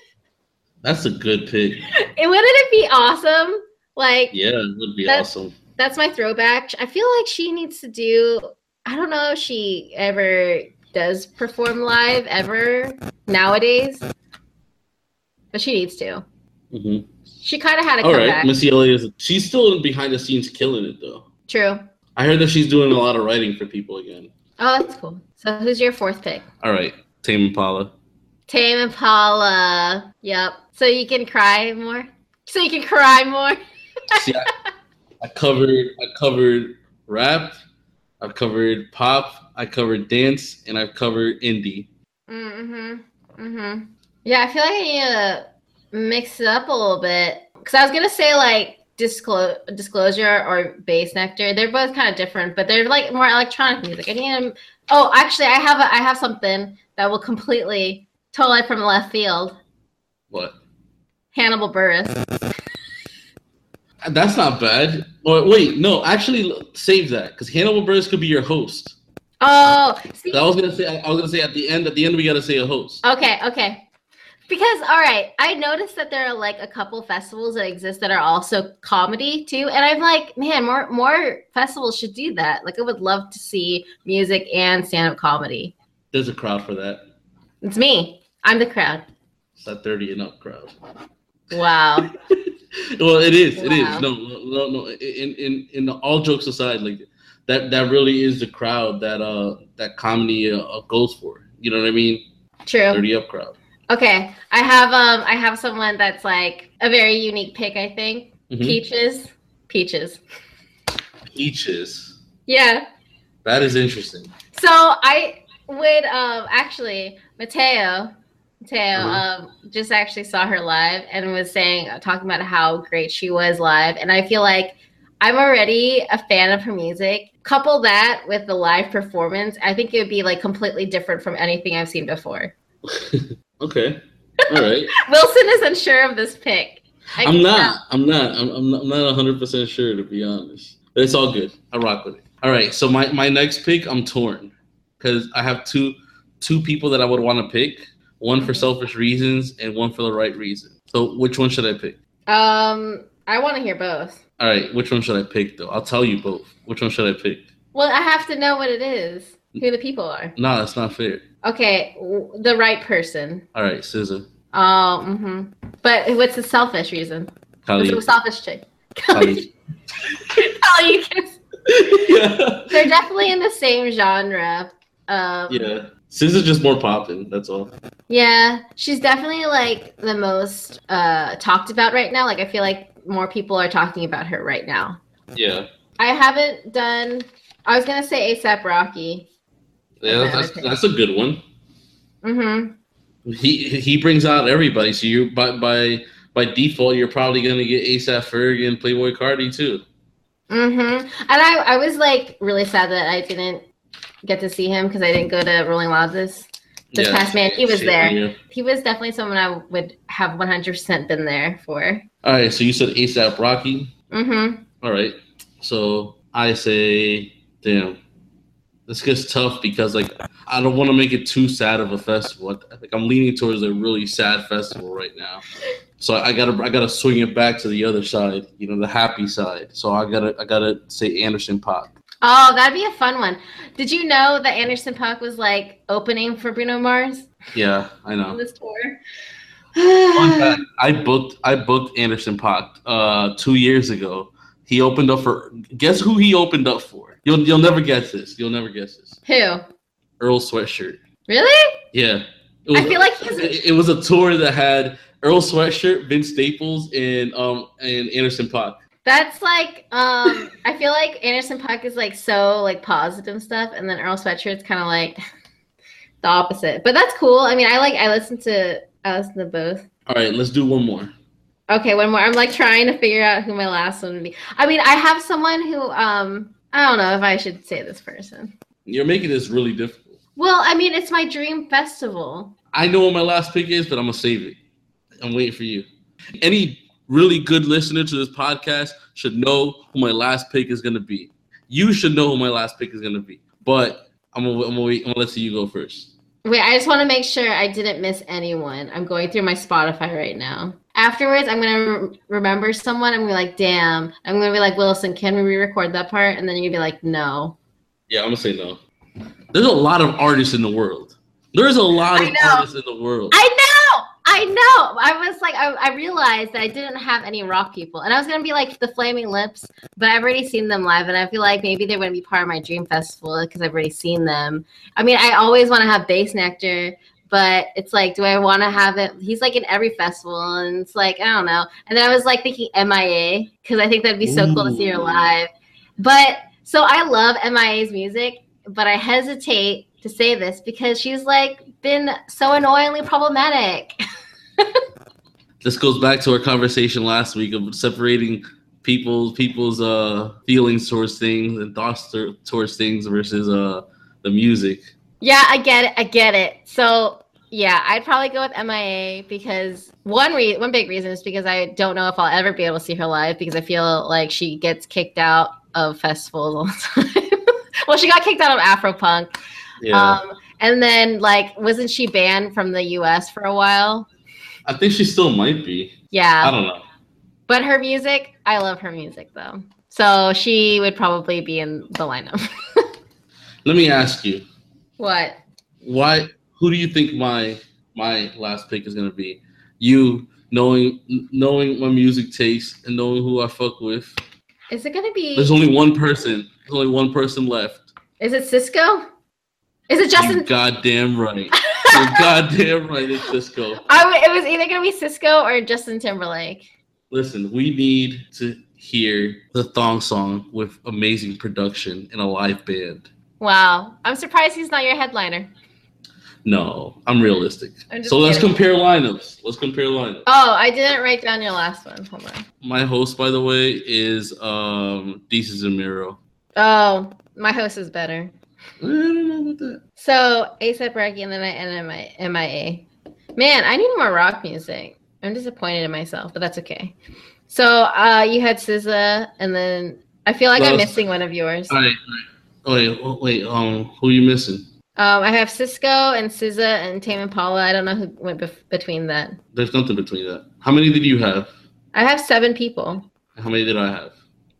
That's a good pick. it wouldn't it be awesome? Like Yeah, it would be That's- awesome. that's my throwback. I feel like she needs to do. I don't know if she ever does perform live ever nowadays, but she needs to. hmm She kind of had a All comeback. right, Missy Elliott is she's still behind the scenes killing it though. True. I heard that she's doing a lot of writing for people again. Oh, that's cool. So who's your fourth pick? All right, Tame Impala. Tame Impala. Yep. So you can cry more. So you can cry more. See, I, I covered I covered rap, I've covered pop, I covered dance, and I've covered indie. Mm-hmm. Mm-hmm. Yeah, I feel like I need to mix it up a little bit. Cause I was gonna say like disclose disclosure or Bassnectar. They're both kind of different, but they're like more electronic music. I need to Oh, actually I have a I have something that will completely totally from left field. What? Hannibal Buress That's not bad. Or wait, no, actually save that because Hannibal Buress could be your host. Oh, see, I was gonna say I was gonna say at the end at the end we gotta say a host. Okay, okay. Because all right, I noticed that there are like a couple festivals that exist that are also comedy too, and I'm like, man, more more festivals should do that. Like, I would love to see music and stand up comedy. There's a crowd for that. It's me. I'm the crowd. It's that thirty and up crowd. Wow. well, it is. It Wow. is. No, no, no. In in in all jokes aside, like that that really is the crowd that uh that comedy uh, goes for. You know what I mean? True. Thirty up crowd. Okay, I have um I have someone that's like a very unique pick. I think Mhm. peaches, peaches. Peaches. Yeah. That is interesting. So I would um actually Mateo Mateo Uh-huh. um just actually saw her live and was saying talking about how great she was live and I feel like I'm already a fan of her music. Couple that with the live performance, I think it would be like completely different from anything I've seen before. Okay. All right. Wilson is unsure of this pick. I'm not. I'm not. I'm, I'm not. I'm not 100 percent sure to be honest. But it's all good. I rock with it. All right. So my my next pick, I'm torn because I have two two people that I would want to pick. One for selfish reasons and one for the right reason. So which one should I pick? Um I want to hear both. All right. Which one should I pick though? I'll tell you both. Which one should I pick? Well, I have to know what it is. Who the people are. No, that's not fair. Okay, the right person. All right, SZA, Oh, hmm but what's the selfish reason? What's Kali, the selfish chick? Kali. Can- yeah. They're definitely in the same genre. Um, Yeah. SZA's just more popping. That's all. yeah, she's definitely like the most uh, talked about right now. Like I feel like more people are talking about her right now. Yeah. I haven't done. I was gonna say ASAP Rocky. Yeah, that's, that's a good one. Mm-hmm. He he brings out everybody. So you by by by default, you're probably gonna get ASAP Ferg and Playboi Carti too. Mm-hmm. And I, I was like really sad that I didn't get to see him because I didn't go to Rolling Loud this this past man. He was there. He was definitely someone I would have 100% been there for. All right, so you said ASAP Rocky. Mm-hmm. All right, so I say, damn, this gets tough because like I don't want to make it too sad of a festival. I think I'm leaning towards a really sad festival right now. So I gotta I gotta swing it back to the other side, you know, the happy side. So I gotta I gotta say Anderson Paak. Oh, that'd be a fun one. Did you know that Anderson Paak was like opening for Bruno Mars Yeah, I know. on this tour? Fact, I booked I booked Anderson Paak uh two years ago. He opened up for guess who he opened up for? You'll you'll never guess this. You'll never guess this. Who? Earl Sweatshirt. Really? Yeah. Was, I feel like he's it, it was a tour that had Earl Sweatshirt, Vince Staples, and um and Anderson Paak. That's like um I feel like Anderson Paak is like so like positive stuff and then Earl Sweatshirt's kind of like the opposite. But that's cool. I mean, I like I listen to I listen to both. All right, let's do one more. Okay, one more. I'm like trying to figure out who my last one would be. I mean, I have someone who um I don't know if I should say this person. You're making this really difficult. Well, I mean, it's my dream festival. I know what my last pick is, but I'm gonna save it. I'm waiting for you. Any really good listener to this podcast should know who my last pick is gonna be. You should know who my last pick is gonna be. But I'm gonna, I'm gonna wait. I'm gonna let you go first. Wait, I just want to make sure I didn't miss anyone. I'm going through my Spotify right now. Afterwards, I'm gonna re- remember someone. I'm gonna be like, "Damn!" I'm gonna be like, "Wilson, can we re-record that part?" And then you're gonna be like, "No." Yeah, I'm gonna say no. There's a lot of artists in the world. There's a lot of artists in the world. I know, I know. I was like, I, I realized that I didn't have any rock people, and I was gonna be like the Flaming Lips, but I've already seen them live, and I feel like maybe they're gonna be part of my dream festival because I've already seen them. I mean, I always want to have Bassnectar, but it's like, do I want to have it? He's like in every festival, and it's like, I don't know. And then I was like thinking MIA because I think that'd be so cool to see her live. But so I love MIA's music, but I hesitate to say this because she's like been so annoyingly problematic. This goes back to our conversation last week of separating people's people's uh feelings towards things and thoughts towards things versus uh the music. Yeah, I get it. I get it. So yeah, I'd probably go with MIA because one re- one big reason is because I don't know if I'll ever be able to see her live because I feel like she gets kicked out of festivals all the time. well, she got kicked out of Afropunk. Yeah, Um, and then like wasn't she banned from the US for a while? I think she still might be. Yeah. I don't know. But her music, I love her music though. So she would probably be in the lineup. Let me ask you, what? why? Who do you think my my last pick is gonna be? You knowing knowing my music taste and knowing who I fuck with. Is it gonna be There's only one person. There's only one person left. is it Sisqó? Is it Justin You're goddamn right. You're goddamn right. It's Sisqó. I w- it was either gonna be Sisqó or Justin Timberlake. Listen, we need to hear the thong song with amazing production in a live band. Wow, I'm surprised he's not your headliner. No, I'm realistic. I'm So let's compare lineups. Let's compare lineups. Oh, I didn't write down your last one. Hold on. My host, by the way, is um Desus and Mero. Oh, my host is better. I don't know about that. So ASAP Rocky and then I and MI- MIA. Man, I need more rock music. I'm disappointed in myself, but that's okay. So uh, you had SZA, and then I feel like I'm missing one of yours. All right. all right. Wait, wait. Um, who you missing? Um, I have Sisqó and SZA and Tame Impala. I don't know who went bef- between that. There's nothing between that. How many did you have? I have seven people. How many did I have?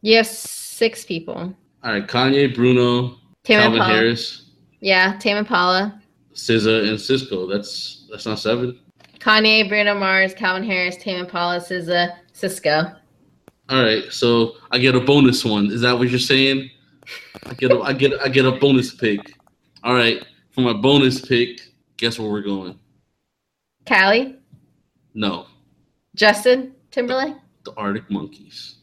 You have six people. All right. Kanye, Bruno, Tame Calvin Impala. Harris, Yeah, Tame Impala. SZA, and Sisqó. That's that's not seven. Kanye, Bruno Mars, Calvin Harris, Tame Impala, SZA, Sisqó. All right, so I get a bonus one. Is that what you're saying? I get a, I get I get a bonus pick. All right, for my bonus pick, guess where we're going? Callie, No, Justin Timberlake. the Arctic Monkeys.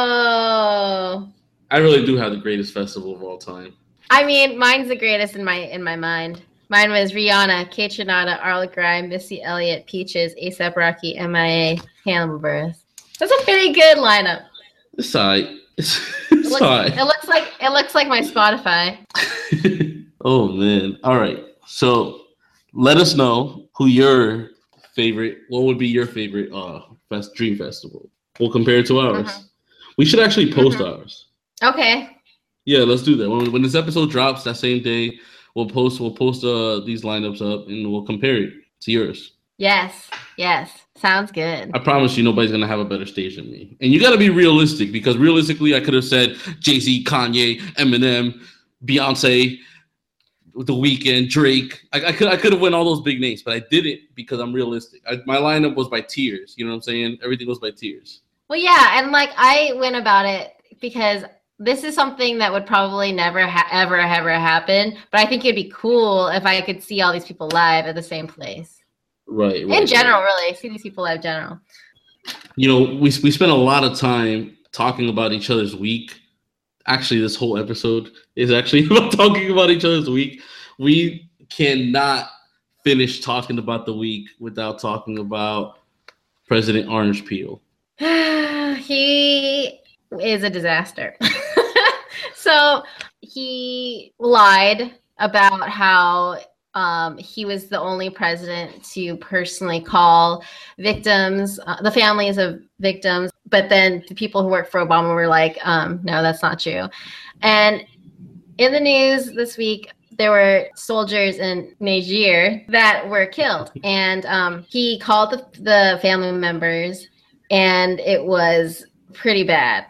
Oh, I really do have the greatest festival of all time. I mean, mine's the greatest in my in my mind. Mine was Rihanna, Kate Trinata, RL Grime, Missy Elliott, Peaches, ASAP Rocky, MIA, Hannibal Buress. That's a pretty good lineup. It's. It's, It looks, it looks like it looks like my Spotify. oh man. All right. So let us know who your favorite. What would be your favorite uh fest dream festival? We'll compare it to ours. Mhm. We should actually post Mhm. ours. Okay. Yeah, let's do that. When, when this episode drops that same day, we'll post we'll post uh these lineups up and we'll compare it to yours. Yes. Yes. Sounds good. I promise you, nobody's gonna have a better stage than me. And you got to be realistic because realistically, I could have said Jay Z, Kanye, Eminem, Beyonce, The Weeknd, Drake. I, I could I could have went all those big names, but I didn't because I'm realistic. I, my lineup was by tiers. You know what I'm saying? Everything was by tiers. Well, yeah, and like I went about it because this is something that would probably never ha- ever ever happen. But I think it'd be cool if I could see all these people live at the same place. Right. right In general, really, see these people live. in General. you know, we we spent a lot of time talking about each other's week. Actually, this whole episode is actually about talking about each other's week. We cannot finish talking about the week without talking about President Orange Peel. he is a disaster. so he lied about how um, he was the only president to personally call victims, uh, the families of victims, but then the people who work for Obama were like, um, no, that's not true. And in the news this week, there were soldiers in Niger that were killed, and um, he called the, the family members, and it was pretty bad.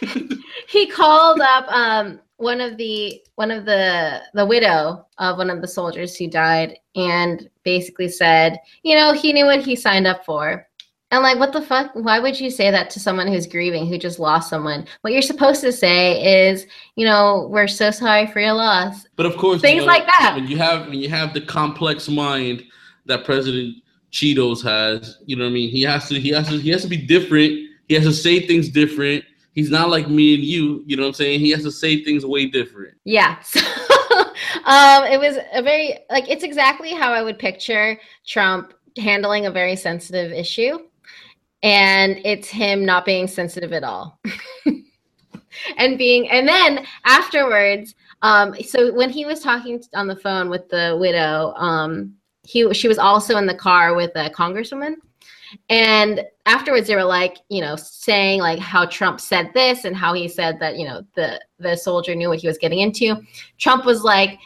he called up um, one of the one of the the widow of one of the soldiers who died, and basically said, you know, he knew what he signed up for, And like, what the fuck? Why would you say that to someone who's grieving, who just lost someone? What you're supposed to say is, you know, we're so sorry for your loss. But of course, things you know, like that. When you have when you have the complex mind that President Cheetos has, you know what I mean? He has to he has to he has to be different. He has to say things different. He's not like me and you, you know what I'm saying? He has to say things way different. Yeah. So, um, it was a very like it's exactly how I would picture Trump handling a very sensitive issue, and it's him not being sensitive at all, and being and then afterwards, um, so when he was talking on the phone with the widow, um, he she was also in the car with a congresswoman and afterwards they were like you know saying like how trump said this and how he said that you know the the soldier knew what he was getting into. Trump was like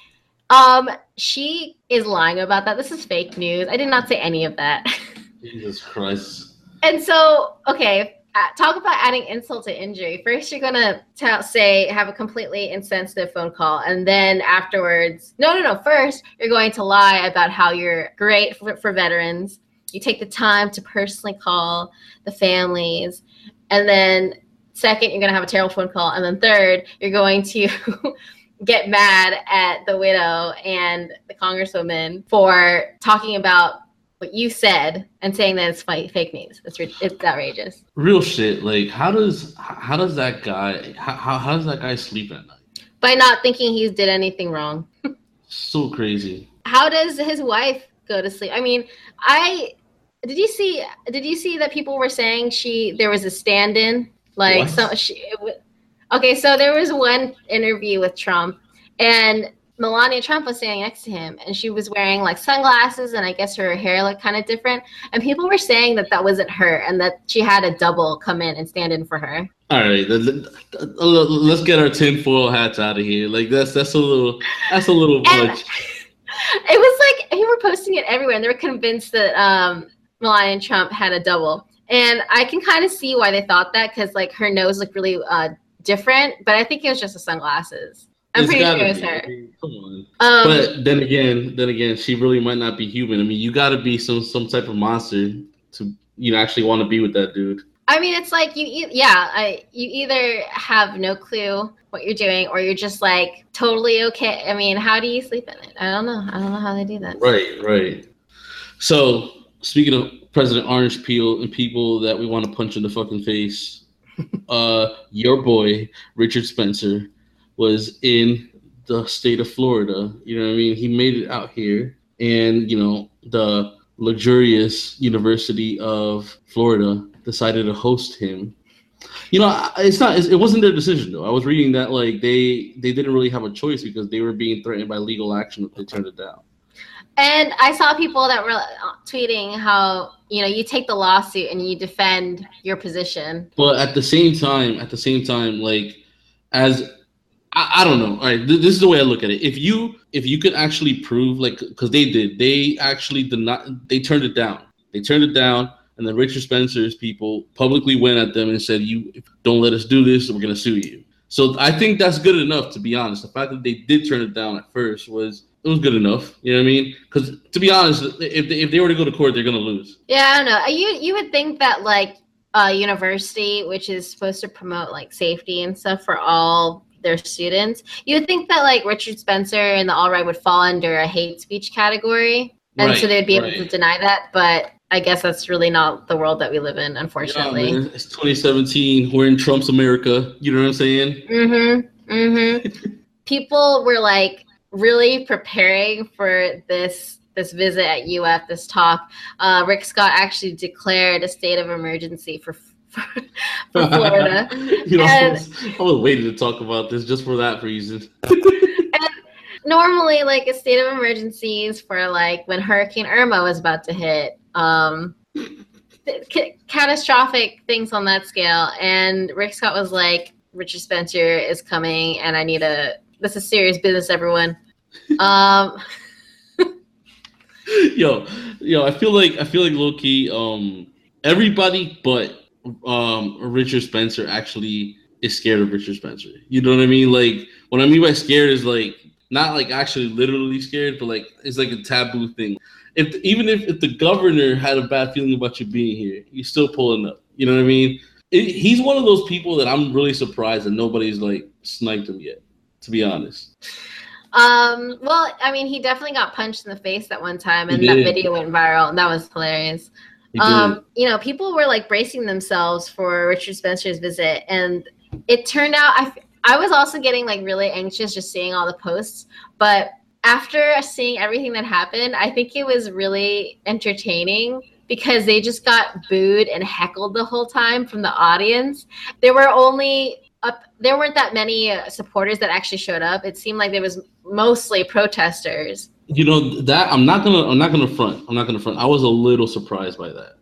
um she is lying about that. This is fake news. I did not say any of that. Jesus Christ. and so okay uh, talk about adding insult to injury. First you're gonna tell say have a completely insensitive phone call. And then afterwards no no no. First you're going to lie about how you're great for, for veterans you take the time to personally call the families and then second you're going to have a terrible phone call and then third you're going to get mad at the widow and the congresswoman for talking about what you said and saying that it's fake news it's, it's outrageous Real shit. Like how does how does that guy how, how how does that guy sleep at night? by not thinking he's did anything wrong So crazy. how does his wife go to sleep i mean i did you see did you see that people were saying she there was a stand-in like What? so she it okay so there was one interview with trump and melania trump was standing next to him and she was wearing like sunglasses and i guess her hair looked kind of different and people were saying that that wasn't her and that she had a double come in and stand in for her All right, let- let- let's get our tinfoil hats out of here. Like that's that's a little that's a little much. it was like people were posting it everywhere and they were convinced that um Melania Trump had a double. And I can kind of see why they thought that because like her nose looked really uh different, but I think it was just the sunglasses. I'm It's pretty sure gotta it was her. I mean, Come on. Um, But then again, then again, she really might not be human. I mean, you got to be some some type of monster to you know actually want to be with that dude. I mean, it's like you, e- yeah, I, you either have no clue what you're doing or you're just like totally okay. I mean, how do you sleep in it? I don't know. I don't know how they do that. Right, right. So speaking of President Orange Peel and people that we want to punch in the fucking face, uh, your boy Richard Spencer was in the state of Florida. You know what I mean? He made it out here, and you know the luxurious University of Florida decided to host him. You know, it's not. It wasn't their decision though. I was reading that like they they didn't really have a choice because they were being threatened by legal action if they turned it down. And I saw people that were uh, tweeting how you know you take the lawsuit and you defend your position. but at the same time at the same time like as I, I don't know. All right th- this is the way i look at it. If you if you could actually prove like because they did. They actually did not they turned it down. They turned it down and then richard spencer's people publicly went at them and said you don't let us do this we're to sue you. So i think that's good enough to be honest. The fact that they did turn it down at first was it was good enough you know what i mean because to be honest if they, if they were to go to court they're going to lose Yeah, I don't know. You you would think that like a university, which is supposed to promote like safety and stuff for all their students, you would think that like Richard Spencer and the alt-right would fall under a hate speech category, and Right, so they'd be able to deny that. But I guess that's really not the world that we live in, unfortunately. Yeah, it's 2017. We're in Trump's America. You know what I'm saying? Mm-hmm. Mm-hmm. People were like really preparing for this this visit at UF, this talk. Uh, Rick Scott actually declared a state of emergency for for, for Florida. you know, I And- was, I was waiting to talk about this just for that reason. Normally, like a state of emergencies for like when Hurricane Irma was about to hit. Um, ca- catastrophic things on that scale. And Rick Scott was like, Richard Spencer is coming, and I need a. This is serious business, everyone. Um, yo, yo, I feel like I feel like low key, um, everybody but um Richard Spencer actually is scared of Richard Spencer. You know what I mean? Like what I mean by scared is like not like actually literally scared, but like it's like a taboo thing. if even if, if the governor had a bad feeling about you being here, you're still pulling up. You know what I mean? It, he's one of those people that I'm really surprised that nobody's like sniped him yet. To be honest. Um, well, I mean, he definitely got punched in the face at one time, and that video went viral, and that was hilarious. Um, you know, people were like bracing themselves for Richard Spencer's visit, and it turned out I I was also getting like really anxious just seeing all the posts, but after seeing everything that happened, I think it was really entertaining because they just got booed and heckled the whole time from the audience. There were only up, there weren't that many uh, supporters that actually showed up. It seemed like there was mostly protesters. You know that I'm not gonna I'm not gonna front. I'm not gonna front. I was a little surprised by that,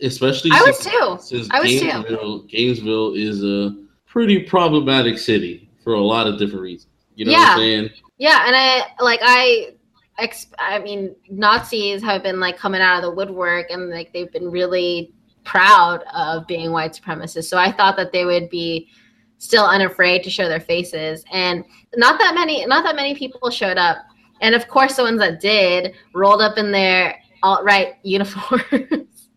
especially. I was too. Since I was Gainesville, too. Gainesville is a pretty problematic city for a lot of different reasons. You know yeah. what I'm saying? Yeah, and I like I I mean, Nazis have been like coming out of the woodwork and like they've been really proud of being white supremacists. So I thought that they would be still unafraid to show their faces. And not that many not that many people showed up. And of course the ones that did rolled up in their alt-right uniforms.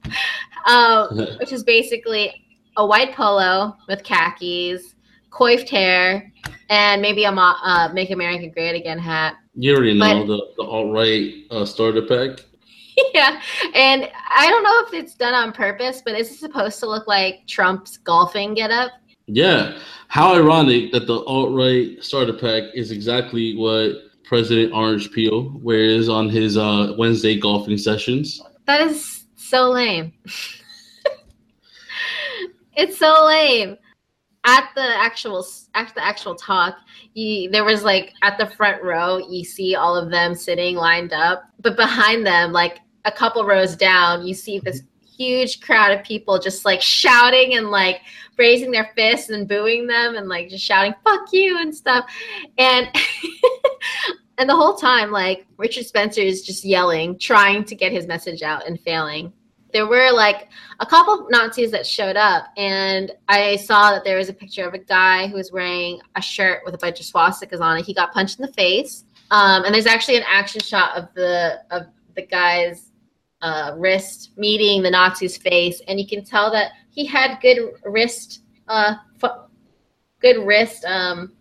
um, which is basically a white polo with khakis, coiffed hair, and maybe a uh, "Make America Great Again" hat. You already know but, the the alt right uh, starter pack. Yeah, and I don't know if it's done on purpose, but is it supposed to look like Trump's golfing getup? Yeah. How ironic that the alt right starter pack is exactly what President Orange Peel wears on his uh, Wednesday golfing sessions. That is so lame. it's so lame at the actual at the actual talk you, there was like at the front row you see all of them sitting lined up but behind them like a couple rows down you see this huge crowd of people just like shouting and like raising their fists and booing them and like just shouting fuck you and stuff. And and the whole time like richard spencer is just yelling trying to get his message out and failing. There were like a couple Nazis that showed up, and I saw that there was a picture of a guy who was wearing a shirt with a bunch of swastikas on it. He got punched in the face, um, and there's actually an action shot of the of the guy's uh, wrist meeting the Nazi's face, and you can tell that he had good wrist, uh, good wrist um,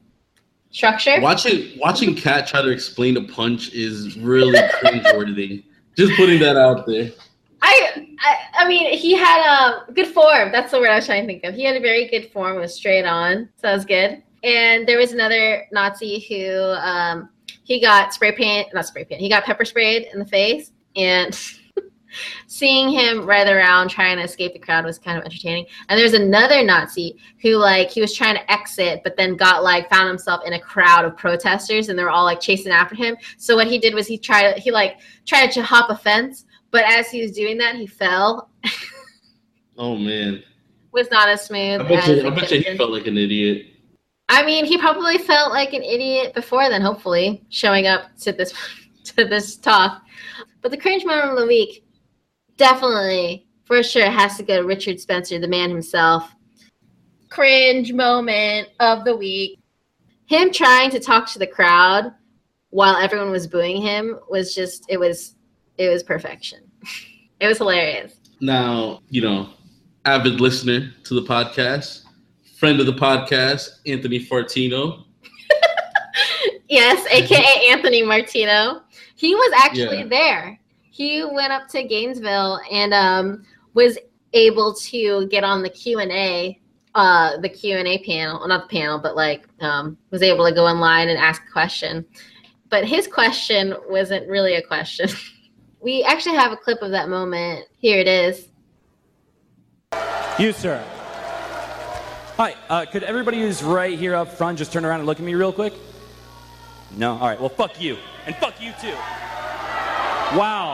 structure. Watching watching Kat try to explain a punch is really cringeworthy. Just putting that out there. I, I, I mean, he had a um, good form. That's the word I was trying to think of. He had a very good form. It was straight on, so that was good. And there was another Nazi who um, he got spray paint, not spray paint. He got pepper sprayed in the face, and seeing him writhe around trying to escape the crowd was kind of entertaining. And there's another Nazi who like he was trying to exit, but then got like found himself in a crowd of protesters, and they were all like chasing after him. So what he did was he tried he like tried to hop a fence but as he was doing that, he fell. oh man. Was not as smooth. I bet, you, I bet you he felt like an idiot. I mean, he probably felt like an idiot before then. Hopefully, showing up to this to this talk. But the cringe moment of the week, definitely for sure, has to go to Richard Spencer, the man himself. Cringe moment of the week. Him trying to talk to the crowd while everyone was booing him was just it was it was perfection. it was hilarious. Now, you know, avid listener to the podcast, friend of the podcast, Anthony Fartino. yes, aka Anthony Martino. He was actually yeah. there. He went up to Gainesville and um, was able to get on the Q and A, uh, the Q and A panel. Well, not the panel, but like um, was able to go online and ask a question. But his question wasn't really a question. We actually have a clip of that moment. Here it is. You, sir. Hi, uh, could everybody who's right here up front just turn around and look at me real quick? No? All right, well, fuck you. And fuck you too. Wow.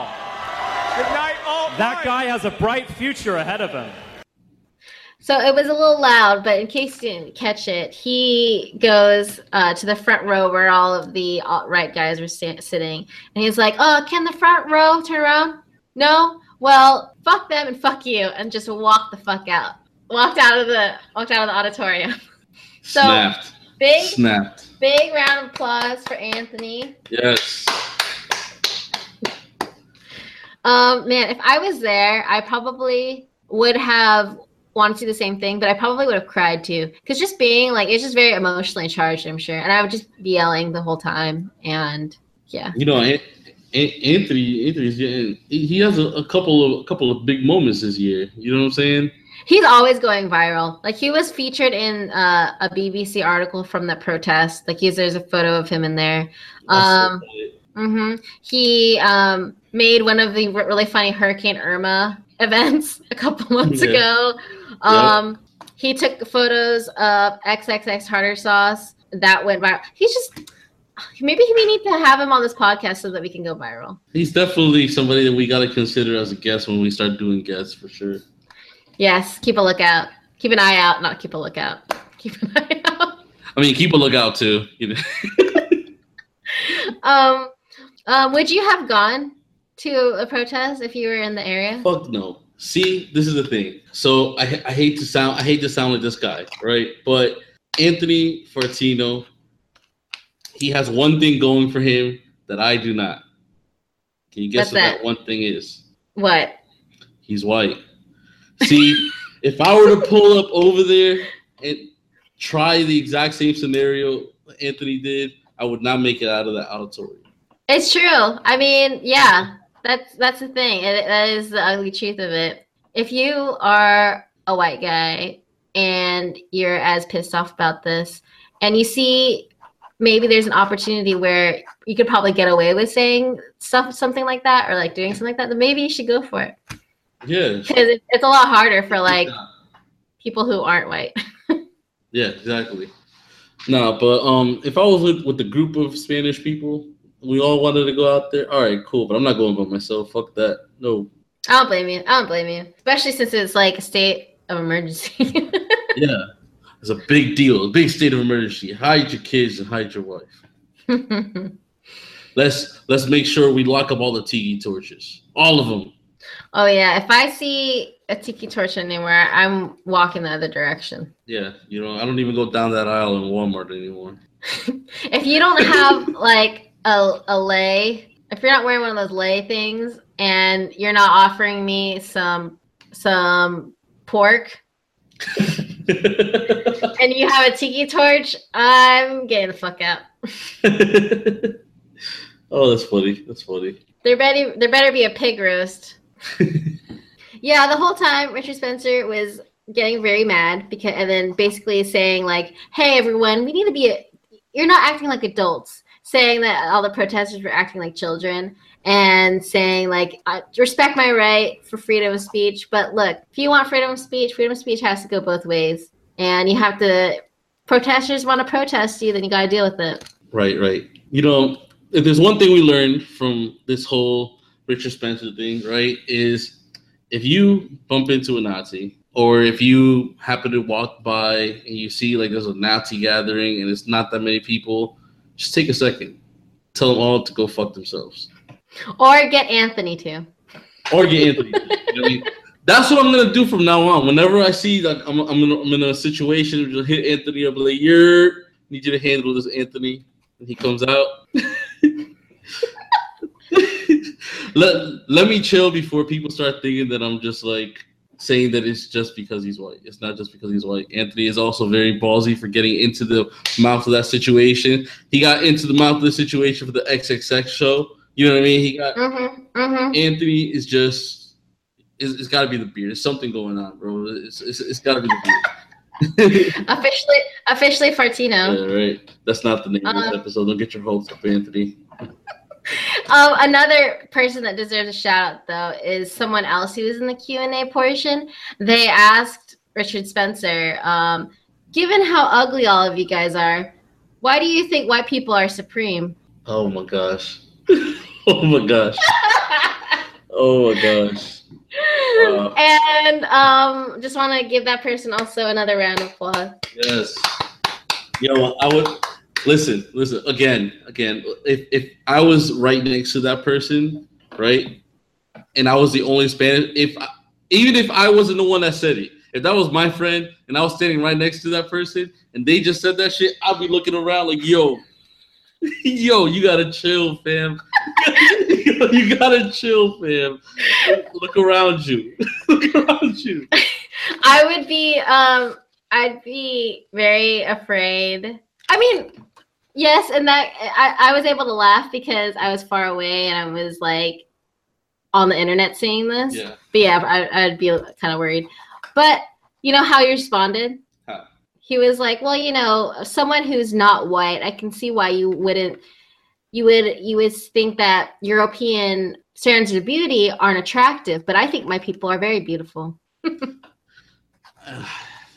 Good night, all. That guy has a bright future ahead of him. So it was a little loud, but in case you didn't catch it, he goes uh, to the front row where all of the alt-right guys were sta- sitting, and he's like, "Oh, can the front row turn around? No. Well, fuck them and fuck you, and just walk the fuck out. Walked out of the walked out of the auditorium. so Snapped. big Snapped. Big round of applause for Anthony. Yes. Um, man, if I was there, I probably would have wanted to do the same thing, but I probably would have cried too. Because just being like, it's just very emotionally charged, I'm sure. And I would just be yelling the whole time. And yeah. You know, An- An- Anthony, Anthony's getting. He has a, a couple of a couple of big moments this year. You know what I'm saying? He's always going viral. Like he was featured in uh, a BBC article from the protest. Like he's there's a photo of him in there. Um, hmm He um, made one of the really funny Hurricane Irma events a couple months Yeah. ago. Um, He took photos of XXX Harder Sauce that went viral. He's just maybe we need to have him on this podcast so that we can go viral. He's definitely somebody that we got to consider as a guest when we start doing guests for sure. Yes, keep a lookout. Keep an eye out, not keep a lookout. Keep an eye out. I mean, keep a lookout too. You know, Um, um, would you have gone to a protest if you were in the area? fuck no. See, this is the thing. So I, I hate to sound I hate to sound like this guy, right? But Anthony Fortino, he has one thing going for him that I do not. Can you guess What's what that? that? one thing is? What? He's white. See, if I were to pull up over there and try the exact same scenario Anthony did, I would not make it out of that auditorium. It's true. I mean, yeah, that's that's the thing. It, that is the ugly truth of it. If you are a white guy and you're as pissed off about this, and you see maybe there's an opportunity where you could probably get away with saying stuff, something like that, or like doing something like that, then maybe you should go for it Yeah. because it, it's a lot harder for like people who aren't white. Yeah, exactly. No, but um, if I was with, with a group of Spanish people, we all wanted to go out there. All right, cool. But I'm not going by myself. Fuck that. No. I don't blame you. I don't blame you, especially since it's like a state of emergency. Yeah, it's a big deal. A big state of emergency. Hide your kids and hide your wife. Let's let's make sure we lock up all the tiki torches, all of them. oh yeah, if I see a tiki torch anywhere, I'm walking the other direction. Yeah, you know, I don't even go down that aisle in Walmart anymore. If you don't have like a, a lei, if you're not wearing one of those lei things, and you're not offering me some some pork, and you have a tiki torch, I'm getting the fuck out. oh, that's funny. That's funny. There better there better be a pig roast. Yeah, the whole time Richard Spencer was getting very mad because, and then basically saying like, "Hey, everyone, we need to be. A, you're not acting like adults." Saying that all the protesters were acting like children, and saying like, I "Respect my right for freedom of speech." But look, if you want freedom of speech, freedom of speech has to go both ways, and you have to. Protesters want to protest you, then you got to deal with it. Right, right. You know, if there's one thing we learned from this whole Richard Spencer thing, right, is if you bump into a Nazi or if you happen to walk by and you see like there's a Nazi gathering and it's not that many people, just take a second. Tell them all to go fuck themselves. Or get Anthony too. Or get Anthony. you know what I mean? That's what I'm gonna do from now on. Whenever I see like I'm, I'm, in, I'm in a situation, just hit Anthony up like, "You're need you to handle this, Anthony." And he comes out. let let me chill before people start thinking that I'm just like saying that it's just because he's white. It's not just because he's white. Anthony is also very ballsy for getting into the mouth of that situation. He got into the mouth of the situation for the XXX show. You know what I mean? He got Mm-hmm. Mm-hmm. Anthony is just it's, it's got to be the beard. There's something going on, bro. It's it's, it's got to be the beard. Officially, officially Fartino. yeah, right. That's not the name of Um, this episode. Don't get your hopes up, Anthony. Um, another person that deserves a shout out though is someone else who was in the Q and A portion. They asked Richard Spencer, um, given how ugly all of you guys are, why do you think white people are supreme? Oh my gosh. oh my gosh. Oh my gosh. Wow. and um, just want to give that person also another round of applause. Yes. Yo, I would listen. Listen again. Again, if if I was right next to that person, right, and I was the only Spanish, if even if I wasn't the one that said it, if that was my friend and I was standing right next to that person and they just said that shit, I'd be looking around like, yo, yo, you gotta chill, fam. you gotta chill, fam. Look around you. Look around you. I would be um I'd be very afraid. I mean, yes, and that I, I was able to laugh because I was far away and I was like on the internet seeing this. Yeah. But yeah, I, I'd be kind of worried. But you know how he responded? How? He was like, "Well, you know, someone who's not white, I can see why you wouldn't. You would you would think that European standards of beauty aren't attractive, but I think my people are very beautiful."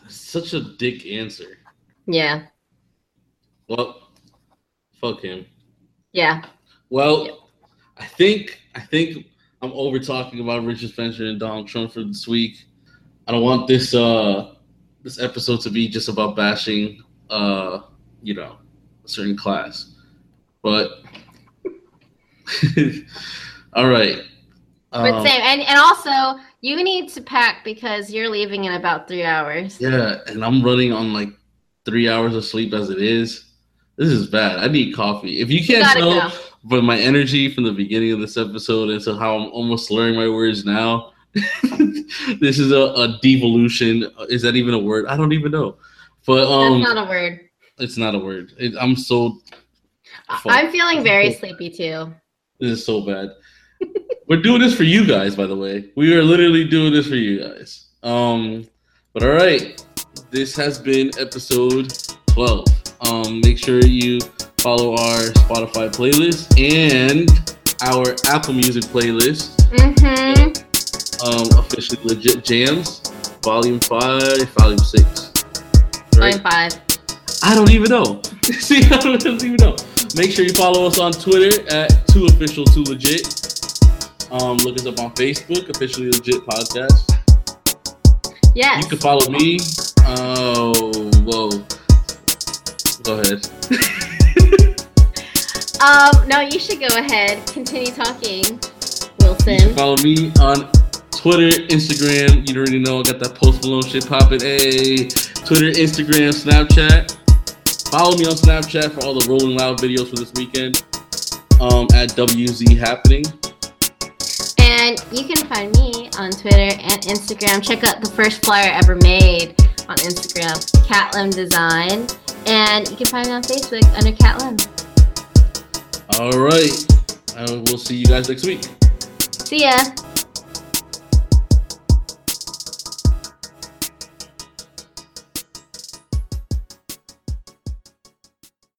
Such a dick answer. Yeah, Well, fuck him. yeah. Well, I think I think I'm over talking about Richard Spencer and Donald Trump for this week. I don't want this uh this episode to be just about bashing uh you know a certain class. But all right. But Um, same, and and also you need to pack because you're leaving in about three hours. yeah, and I'm running on like three hours of sleep as it is. This is bad. I need coffee. If you can't tell, but my energy from the beginning of this episode into how I'm almost slurring my words now. this is a, a devolution. Is that even a word? I don't even know. But um, That's not a word. it's not a word. It, I'm so. I'm feeling very sleepy too. This is so bad. We're doing this for you guys, by the way. We are literally doing this for you guys. Um, but all right, this has been episode 12. Um, make sure you follow our Spotify playlist and our Apple Music playlist. Mm-hmm. Um, officially legit jams, volume five, volume six. Right? Line five. I don't even know. See, I don't even know. Make sure you follow us on Twitter at two official two legit. Um, look us up on Facebook, officially legit podcast. Yes. You can follow me. Oh, whoa. Go ahead. Um, no, you should go ahead. Continue talking, Wilson. follow me on Twitter, Instagram. You already know I got that Post Malone shit popping. Hey, Twitter, Instagram, Snapchat. Follow me on Snapchat for all the Rolling Loud videos for this weekend. Um, at WZ Happening. And you can find me on Twitter and Instagram. Check out the first flyer ever made on Instagram, Catlim Design. And you can find me on Facebook under Catlim. All right. Uh, we'll see you guys next week. See ya.